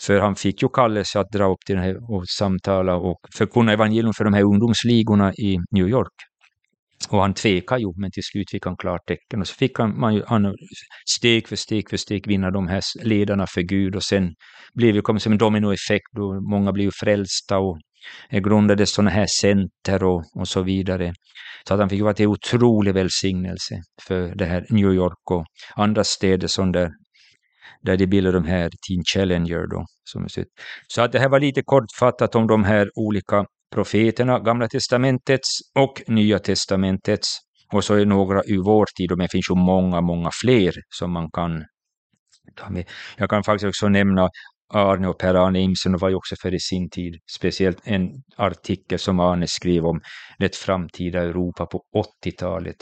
För han fick ju kallelse att dra upp till den här och samtala och förkunna evangelium för de här ungdomsligorna i New York. Och han tvekade ju, men till slut fick han klartecken. Och så fick han, man, han steg för steg för steg vinna de här ledarna för Gud. Och sen blev det kom som en dominoeffekt och många blev frälsta och Eh, grundade sådana här center och, och så vidare. Så att han fick vara till otrolig välsignelse för det här New York och andra städer som där, där de bildade de här Teen Challenger. Då, som så att det här var lite kortfattat om de här olika profeterna, Gamla testamentets och Nya testamentets. Och så är några ur vår tid, och det finns ju många, många fler som man kan. Jag kan faktiskt också nämna Arne och Per-Arne Imsen var ju också för i sin tid, speciellt en artikel som Arne skrev om det framtida Europa på 80-talet.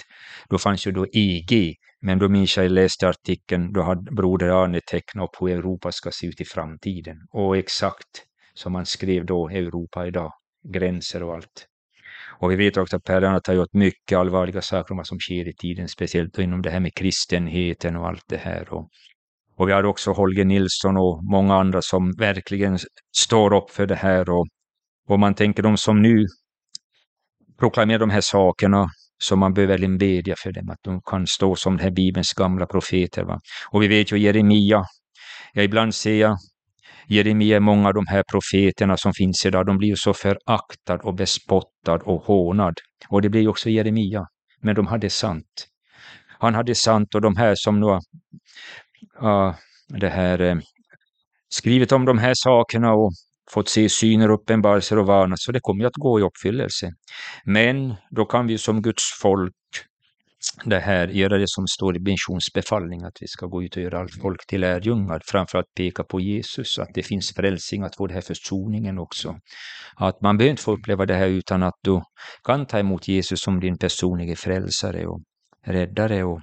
Då fanns ju då EG, men då minns jag läste artikeln, då hade broder Arne tecknat upp hur Europa ska se ut i framtiden. Och exakt som han skrev då, Europa idag, gränser och allt. Och vi vet också att Per Arne har gjort mycket allvarliga saker om vad som sker i tiden, speciellt inom det här med kristenheten och allt det här. Och och vi har också Holger Nilsson och många andra som verkligen står upp för det här. Och, om man tänker de som nu proklamerar de här sakerna så man behöver verkligen bedja för dem, att de kan stå som den här Bibelns gamla profeter. Va? Och vi vet ju Jeremia, ja, ibland ser jag Jeremia, många av de här profeterna som finns idag, de blir ju så föraktad och bespottad och hånad. Och det blir ju också Jeremia, men de hade sant. Han hade sant och de här som nu uh, det här, eh, skrivit om de här sakerna och fått se syner, uppenbarelser och varna, så det kommer ju att gå i uppfyllelse. Men då kan vi som Guds folk det här, göra det som står i missionsbefallning, att vi ska gå ut och göra allt folk till lärjungar, framförallt peka på Jesus, att det finns frälsning, att få den här försoningen också. Att man behöver inte få uppleva det här utan att du kan ta emot Jesus som din personliga frälsare och räddare och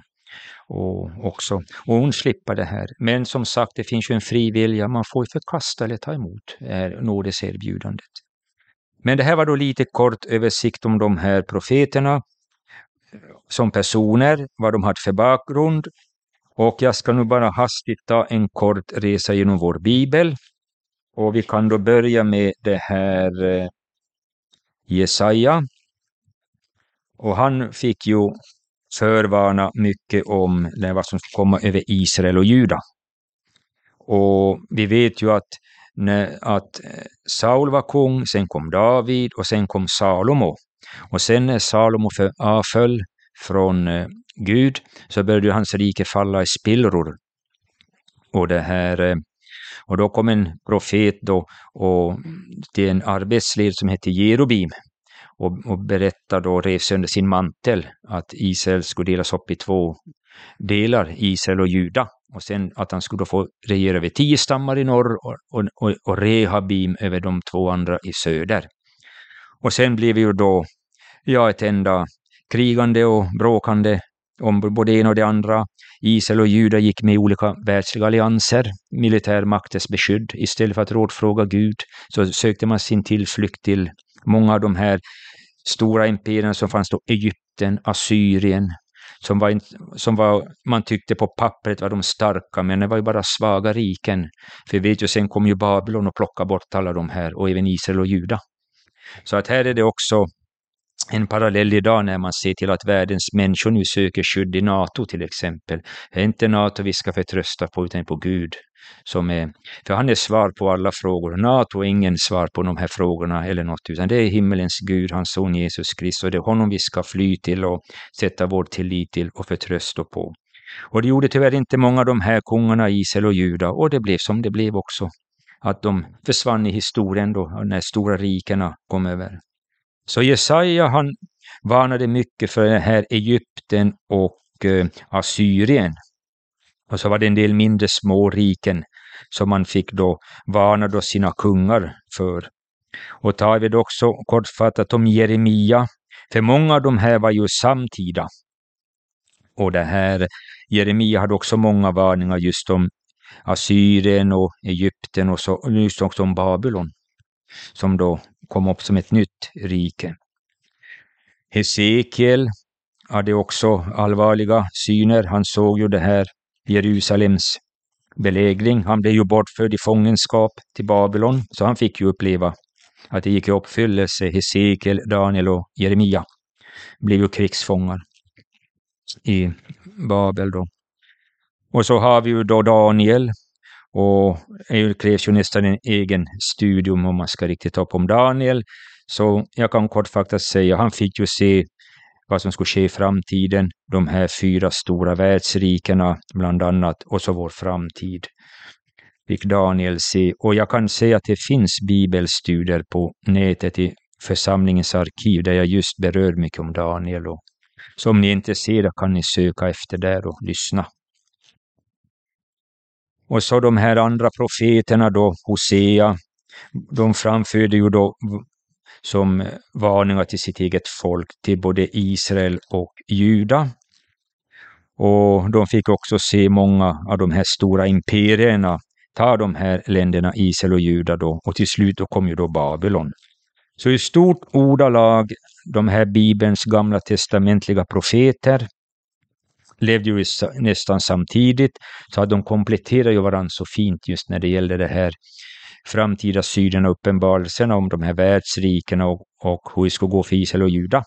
och också och undslippa det här. Men som sagt, det finns ju en fri vilja. Man får förkasta eller ta emot nådeserbjudandet. Men det här var då lite kort översikt om de här profeterna som personer, vad de hade för bakgrund. Och jag ska nu bara hastigt ta en kort resa genom vår bibel. Och vi kan då börja med det här eh, Jesaja. Och han fick ju förvarna mycket om vad som skulle komma över Israel och Juda. Och vi vet ju att, när, att eh, Saul var kung, sen kom David och sen kom Salomo. Och sen när Salomo avföll från eh, Gud så började hans rike falla i spillror. Och, det här, eh, och då kom en profet då, och mm, till en arbetsled som hette Jerobim och, och berättar då, rev sönder sin mantel, att Israel skulle delas upp i två delar, Israel och Juda. Och sen att han skulle få regera över tio stammar i norr och, och, och Rehabim över de två andra i söder. Och sen blev ju då ja, ett enda krigande och bråkande om både en och det andra. Israel och Juda gick med i olika världsliga allianser, militärmaktens beskydd. Istället för att rådfråga Gud så sökte man sin tillflykt till många av de här stora imperierna som fanns då, Egypten, Assyrien, som var, som var, man tyckte på pappret var de starka, men det var ju bara svaga riken. För vi vet ju, sen kom ju Babylon och plockade bort alla de här, och även Israel och Juda. Så att här är det också en parallell idag när man ser till att världens människor nu söker skydd i NATO till exempel. Det är inte NATO vi ska förtrösta på utan på Gud. Som är, för han är svar på alla frågor. NATO är ingen svar på de här frågorna eller något, utan det är himmelens Gud, hans son Jesus Kristus. Och det är honom vi ska fly till och sätta vår tillit till och förtrösta på. Och det gjorde tyvärr inte många av de här kungarna, Israel och Juda, och det blev som det blev också. Att de försvann i historien då, när stora rikena kom över. Så Jesaja han varnade mycket för den här Egypten och eh, Assyrien. Och så var det en del mindre små riken som man fick då varna då sina kungar för. Och tar vi då också kortfattat om Jeremia, för många av de här var ju samtida. Och det här Jeremia hade också många varningar just om Assyrien och Egypten och så, just också om Babylon, som då kom upp som ett nytt rike. Hesekiel hade också allvarliga syner. Han såg ju det här Jerusalems belägring. Han blev ju bortförd i fångenskap till Babylon, så han fick ju uppleva att det gick i uppfyllelse, Hesekiel, Daniel och Jeremia. blev ju krigsfångar i Babel då. Och så har vi ju då Daniel och det krävs ju nästan en egen studium om man ska riktigt ta upp om Daniel. Så jag kan kortfattat säga, han fick ju se vad som skulle ske i framtiden, de här fyra stora världsrikena bland annat, och så vår framtid fick Daniel se. Och jag kan säga att det finns bibelstudier på nätet i församlingens arkiv där jag just berör mycket om Daniel. Och så om ni är intresserade kan ni söka efter där och lyssna. Och så de här andra profeterna då, Hosea, de framförde ju då som varningar till sitt eget folk, till både Israel och Juda. Och de fick också se många av de här stora imperierna ta de här länderna, Israel och Juda då, och till slut då kom ju då Babylon. Så i stort ordalag, de här Bibelns gamla testamentliga profeter levde ju nästan samtidigt, så de kompletterar ju varandra så fint just när det gäller det här framtida synen och uppenbarelserna om de här världsrikena och, och hur det skulle gå för Israel och Juda.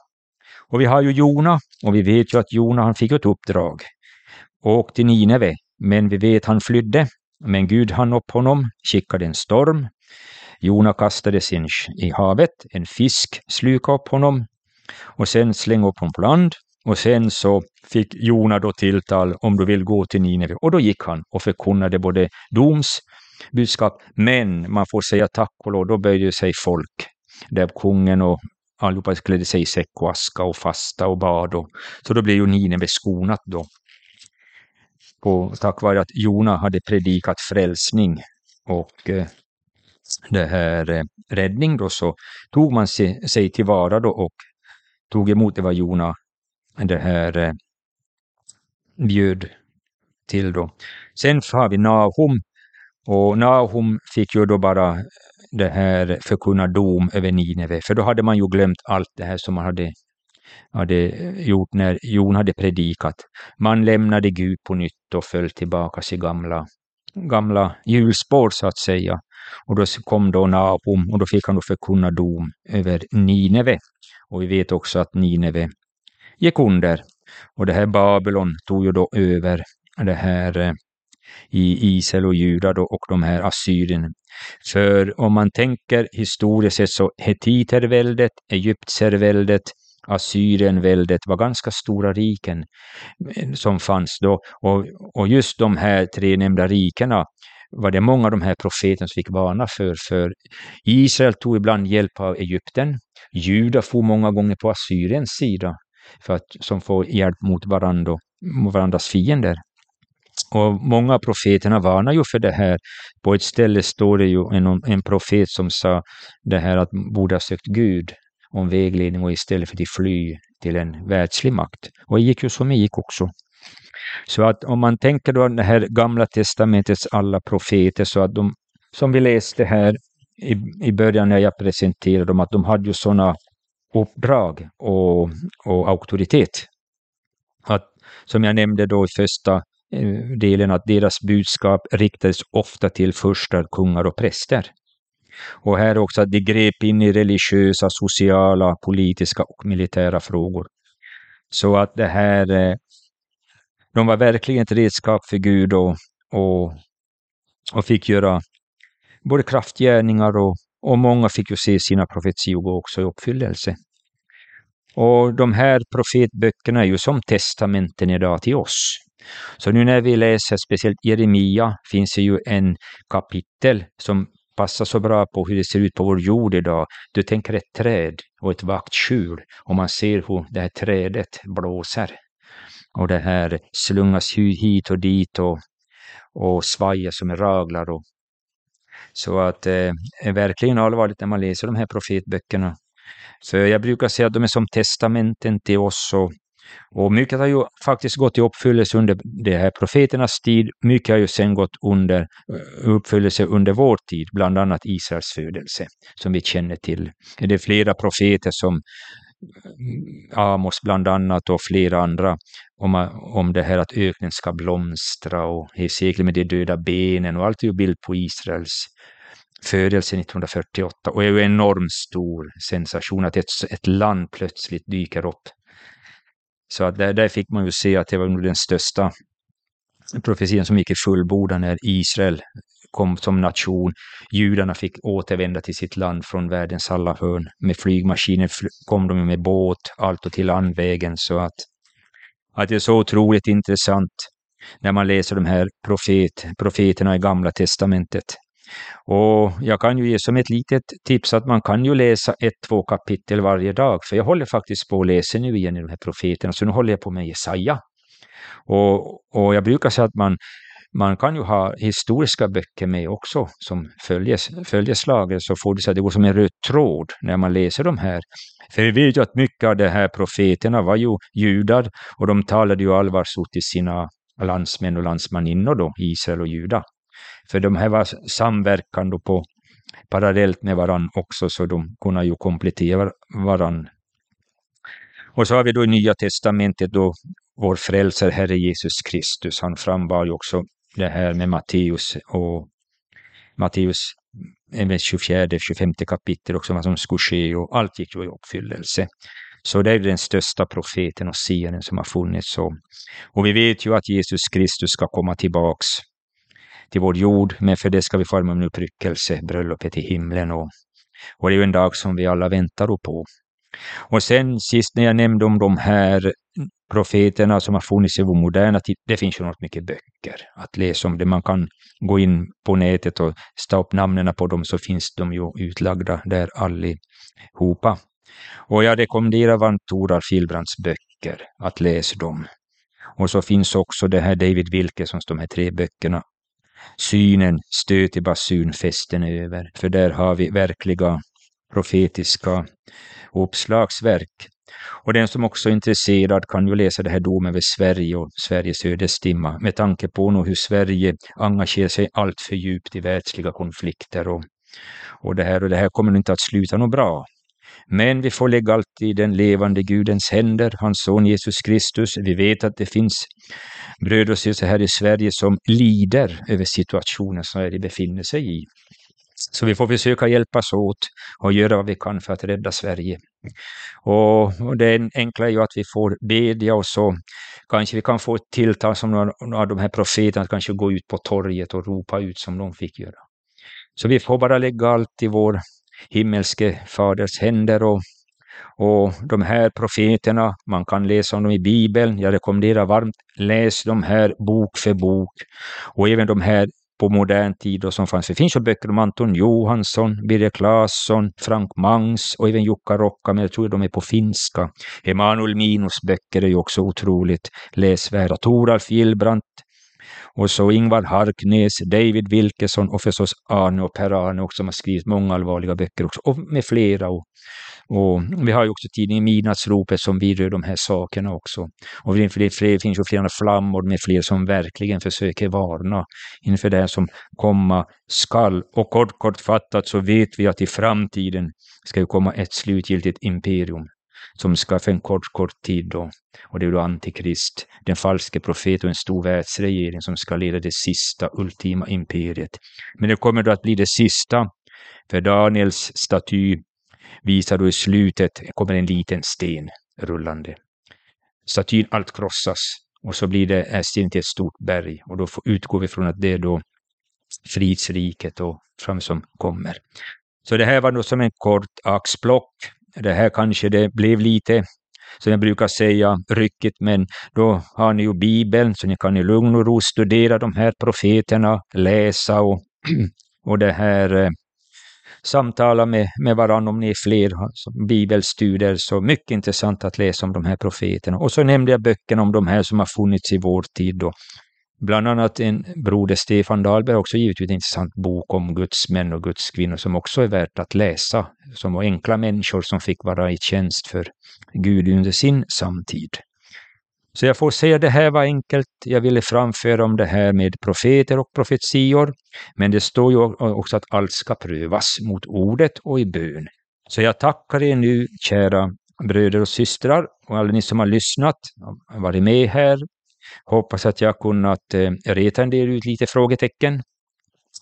Och vi har ju Jona, och vi vet ju att Jona han fick ett uppdrag och till Nineve, men vi vet att han flydde. Men Gud hann upp honom, skickade en storm. Jona kastades in i havet, en fisk slukade upp honom och sen slängde upp honom på land. Och sen så fick Jona då tilltal om du vill gå till Nineve. Och då gick han och förkunnade både doms budskap. Men man får säga tack och lov, då böjde sig folk, där kungen och allihopa klädde sig i säck och aska och fasta och bad. Och, så då blev ju Nineve skonat då. På, tack vare att Jona hade predikat frälsning och eh, det här eh, räddning då så tog man sig, sig tillvara då och tog emot det vad Jona det här eh, bjöd till då. Sen har vi Nahum och Nahum fick ju då bara det här förkunna dom över Nineve, för då hade man ju glömt allt det här som man hade, hade gjort när Jon hade predikat. Man lämnade Gud på nytt och föll tillbaka till gamla, gamla hjulspår så att säga. Och då kom då Nahum och då fick han då förkunna dom över Nineve. Och vi vet också att Nineve gick under. Och det här Babylon tog ju då över det här eh, i Israel och Juda då, och de här Assyrien. För om man tänker historiskt sett så Hetiterväldet, egyptierväldet, - assyrienväldet, var ganska stora riken eh, som fanns då. Och, och just de här tre nämnda rikena var det många av de här profeterna som fick varna för. För Israel tog ibland hjälp av Egypten. Juda for många gånger på Assyriens sida för att, som får hjälp mot varandra, mot varandras fiender. Och många profeterna varnar ju för det här. På ett ställe står det ju en, en profet som sa det här att borde ha sökt Gud om vägledning och istället för att fly till en världslig makt. Och det gick ju som det gick också. Så att om man tänker då det här gamla testamentets alla profeter så att de, som vi läste här i, i början när jag presenterade dem, att de hade ju sådana uppdrag och, och auktoritet. Att, som jag nämnde då i första eh, delen att deras budskap riktades ofta till furstar, kungar och präster. Och här också att de grep in i religiösa, sociala, politiska och militära frågor. Så att det här, eh, de var verkligen ett redskap för Gud och, och, och fick göra både kraftgärningar och, och många fick ju se sina profetior gå också i uppfyllelse. Och de här profetböckerna är ju som testamenten idag till oss. Så nu när vi läser speciellt Jeremia finns det ju en kapitel som passar så bra på hur det ser ut på vår jord idag. Du tänker ett träd och ett vaktskjul och man ser hur det här trädet blåser. Och det här slungas hit och dit och, och svajar som raglar. Och, så att det eh, är verkligen allvarligt när man läser de här profetböckerna. För jag brukar säga att de är som testamenten till oss och och mycket har ju faktiskt gått i uppfyllelse under det här profeternas tid. Mycket har ju sen gått under eh, uppfyllelse under vår tid, bland annat Israels födelse, som vi känner till. Det är flera profeter som Amos bland annat och flera andra om, om det här att öknen ska blomstra och Hesekiel med de döda benen och allt är ju bild på Israels födelse 1948 och är ju en enormt stor sensation att ett, ett land plötsligt dyker upp. Så att där, där fick man ju se att det var nog den största profetian som gick i fullbordan när Israel kom som nation. Judarna fick återvända till sitt land från världens alla hörn. Med flygmaskiner kom de med båt, allt och till landvägen. Så att, att det är så otroligt intressant när man läser de här profet, profeterna i Gamla Testamentet. Och jag kan ju ge som ett litet tips att man kan ju läsa ett, två kapitel varje dag, för jag håller faktiskt på att läsa nu igen i de här profeterna, så nu håller jag på med Jesaja. Och, och jag brukar säga att man, man kan ju ha historiska böcker med också som följes, följeslagare, så får du säga att det går som en röd tråd när man läser de här. För vi vet ju att mycket av de här profeterna var ju judar och de talade ju allvarsord till sina landsmän och landsmaninnor då, Israel och Juda. För de här var samverkande på parallellt med varann också, så de kunde ju komplettera varann. Och så har vi då i Nya Testamentet då vår frälsare Herre Jesus Kristus. Han frambar ju också det här med Matteus och Matteus 24, 25 kapitel också vad som skulle ske och allt gick ju i uppfyllelse. Så det är den största profeten och siaren som har funnits. Och vi vet ju att Jesus Kristus ska komma tillbaks till vår jord, men för det ska vi forma en uppryckelse, bröllopet i himlen. Och, och det är ju en dag som vi alla väntar på. Och sen sist när jag nämnde om de här profeterna som har funnits i vår moderna tid, det finns ju något mycket böcker att läsa om det. Man kan gå in på nätet och stå upp namnen på dem så finns de ju utlagda där allihopa. Och jag rekommenderar varmt Toralf Filbrands böcker, att läsa dem. Och så finns också det här David Wilkesons, de här tre böckerna. Synen, stöt i basun, festen över. För där har vi verkliga profetiska uppslagsverk. Och den som också är intresserad kan ju läsa det här domen över Sverige och Sveriges ödestimma med tanke på nog hur Sverige engagerar sig allt för djupt i världsliga konflikter och, och det här och det här kommer inte att sluta något bra. Men vi får lägga allt i den levande Gudens händer, hans son Jesus Kristus. Vi vet att det finns bröder och systrar här i Sverige som lider över situationen som de befinner sig i. Så vi får försöka hjälpas åt och göra vad vi kan för att rädda Sverige. Och, och det enkla är ju att vi får bedja och så kanske vi kan få ett tilltal som några av de här profeterna, att kanske gå ut på torget och ropa ut som de fick göra. Så vi får bara lägga allt i vår himmelske faders händer och, och de här profeterna, man kan läsa om dem i Bibeln. Jag rekommenderar varmt, läs de här bok för bok. Och även de här på modern tid och som fanns. Det finns ju böcker om Anton Johansson, Birger Claesson, Frank Mangs och även Jukka Rokka, men jag tror de är på finska. Emanuel Minos böcker är ju också otroligt läsvärda. Toralf Gillbrandt, och så Ingvar Harknäs, David Wilkeson och förstås Arne och Per-Arne också, som har skrivit många allvarliga böcker också, och med flera. Och, och vi har ju också tidningen Midnattsropet som vidrör de här sakerna också. Och det finns ju flera flammor med fler som verkligen försöker varna inför det som komma skall. Och kort, kortfattat så vet vi att i framtiden ska ju komma ett slutgiltigt imperium som ska för en kort, kort tid då, och det är då Antikrist, den falske profet och en stor världsregering som ska leda det sista, ultima imperiet. Men det kommer då att bli det sista, för Daniels staty visar då i slutet, kommer en liten sten rullande. Statyn allt krossas och så blir det stenen till ett stort berg och då utgår vi från att det är då fridsriket och fram som kommer. Så det här var då som en kort axplock det här kanske det blev lite, som jag brukar säga, ryckigt, men då har ni ju Bibeln, så ni kan i lugn och ro studera de här profeterna, läsa och, och det här eh, samtala med, med varandra om ni är fler bibelstudier. Så mycket intressant att läsa om de här profeterna. Och så nämnde jag böckerna om de här som har funnits i vår tid. Då. Bland annat en broder Stefan Dahlberg också givit ut en intressant bok om Guds män och Guds kvinnor som också är värt att läsa. Som var enkla människor som fick vara i tjänst för Gud under sin samtid. Så jag får säga det här var enkelt. Jag ville framföra om det här med profeter och profetior. Men det står ju också att allt ska prövas mot ordet och i bön. Så jag tackar er nu, kära bröder och systrar och alla ni som har lyssnat, varit med här Hoppas att jag kunnat eh, reta en del ut lite frågetecken.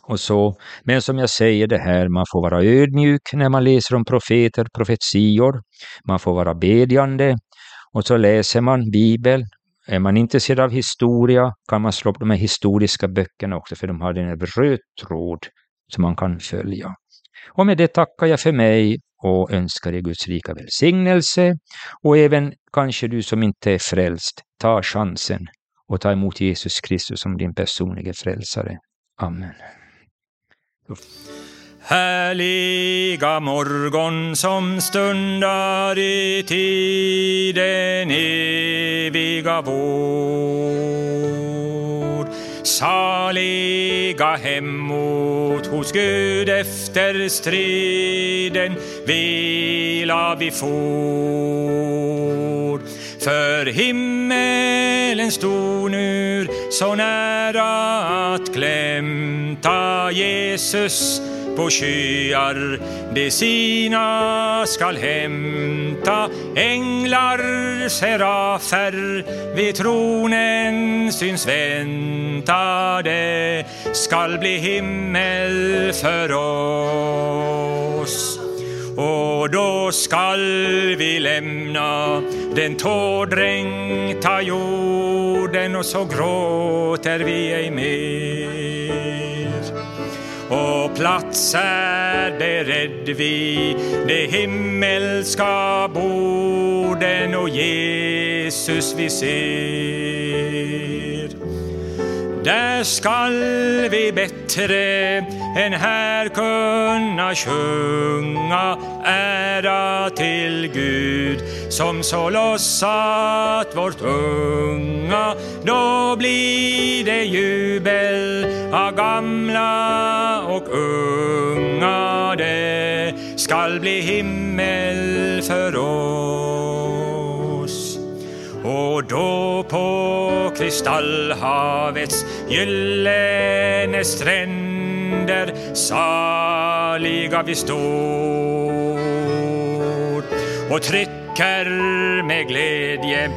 Och så. Men som jag säger det här, man får vara ödmjuk när man läser om profeter, profetior. Man får vara bedjande Och så läser man Bibeln. Är man intresserad av historia kan man slå upp de här historiska böckerna också, för de har en röd tråd som man kan följa. Och med det tackar jag för mig och önskar er Guds rika välsignelse. Och även kanske du som inte är frälst, ta chansen och ta emot Jesus Kristus som din personliga frälsare. Amen. Härliga morgon som stundar i tiden eviga vår. Saliga hemot hos Gud efter striden vila vi får. För himmelen stod nu så nära att klämta Jesus på skyar de sina skall hämta änglar, serafer. Vid tronen syns vänta det skall bli himmel för oss och då skall vi lämna den tårdränkta jorden och så gråter vi ej mer och plats är beredd vid det himmelska borden och Jesus vi ser. Där skall vi bättre än här kunna sjunga ära till Gud som så lossat vårt unga. Då blir det jubel av gamla och unga. Det skall bli himmel för oss. Och då på kristallhavets gyllene stränder saliga vi står och trycker med glädje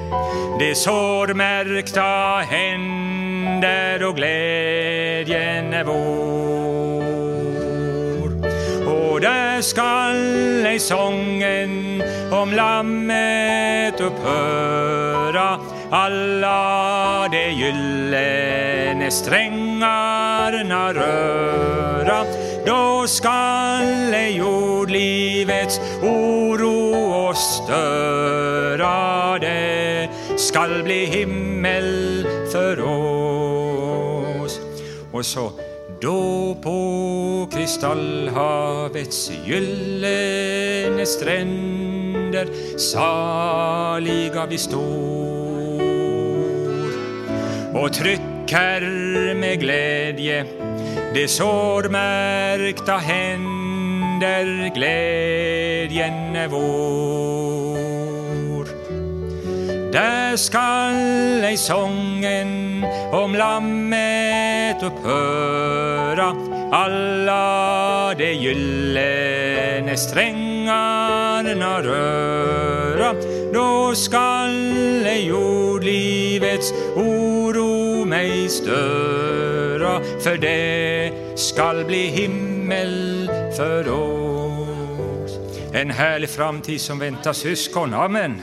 de sårmärkta händer och glädjen är vår. Och där skall ej sången om lammet upphöra alla de gyllene strängarna röra då skall ej jordlivets oro oss störa. Det skall bli himmel för oss. Och så då på kristallhavets gyllene stränder saliga vi står och trycker med glädje de sårmärkta händer glädjen är vår. Där skall ej sången om lammet upphöra alla de gyllene strängarna röra då skall ej jordlivets oro mig störa för det skall bli himmel för oss. En härlig framtid som väntar syskon. Amen.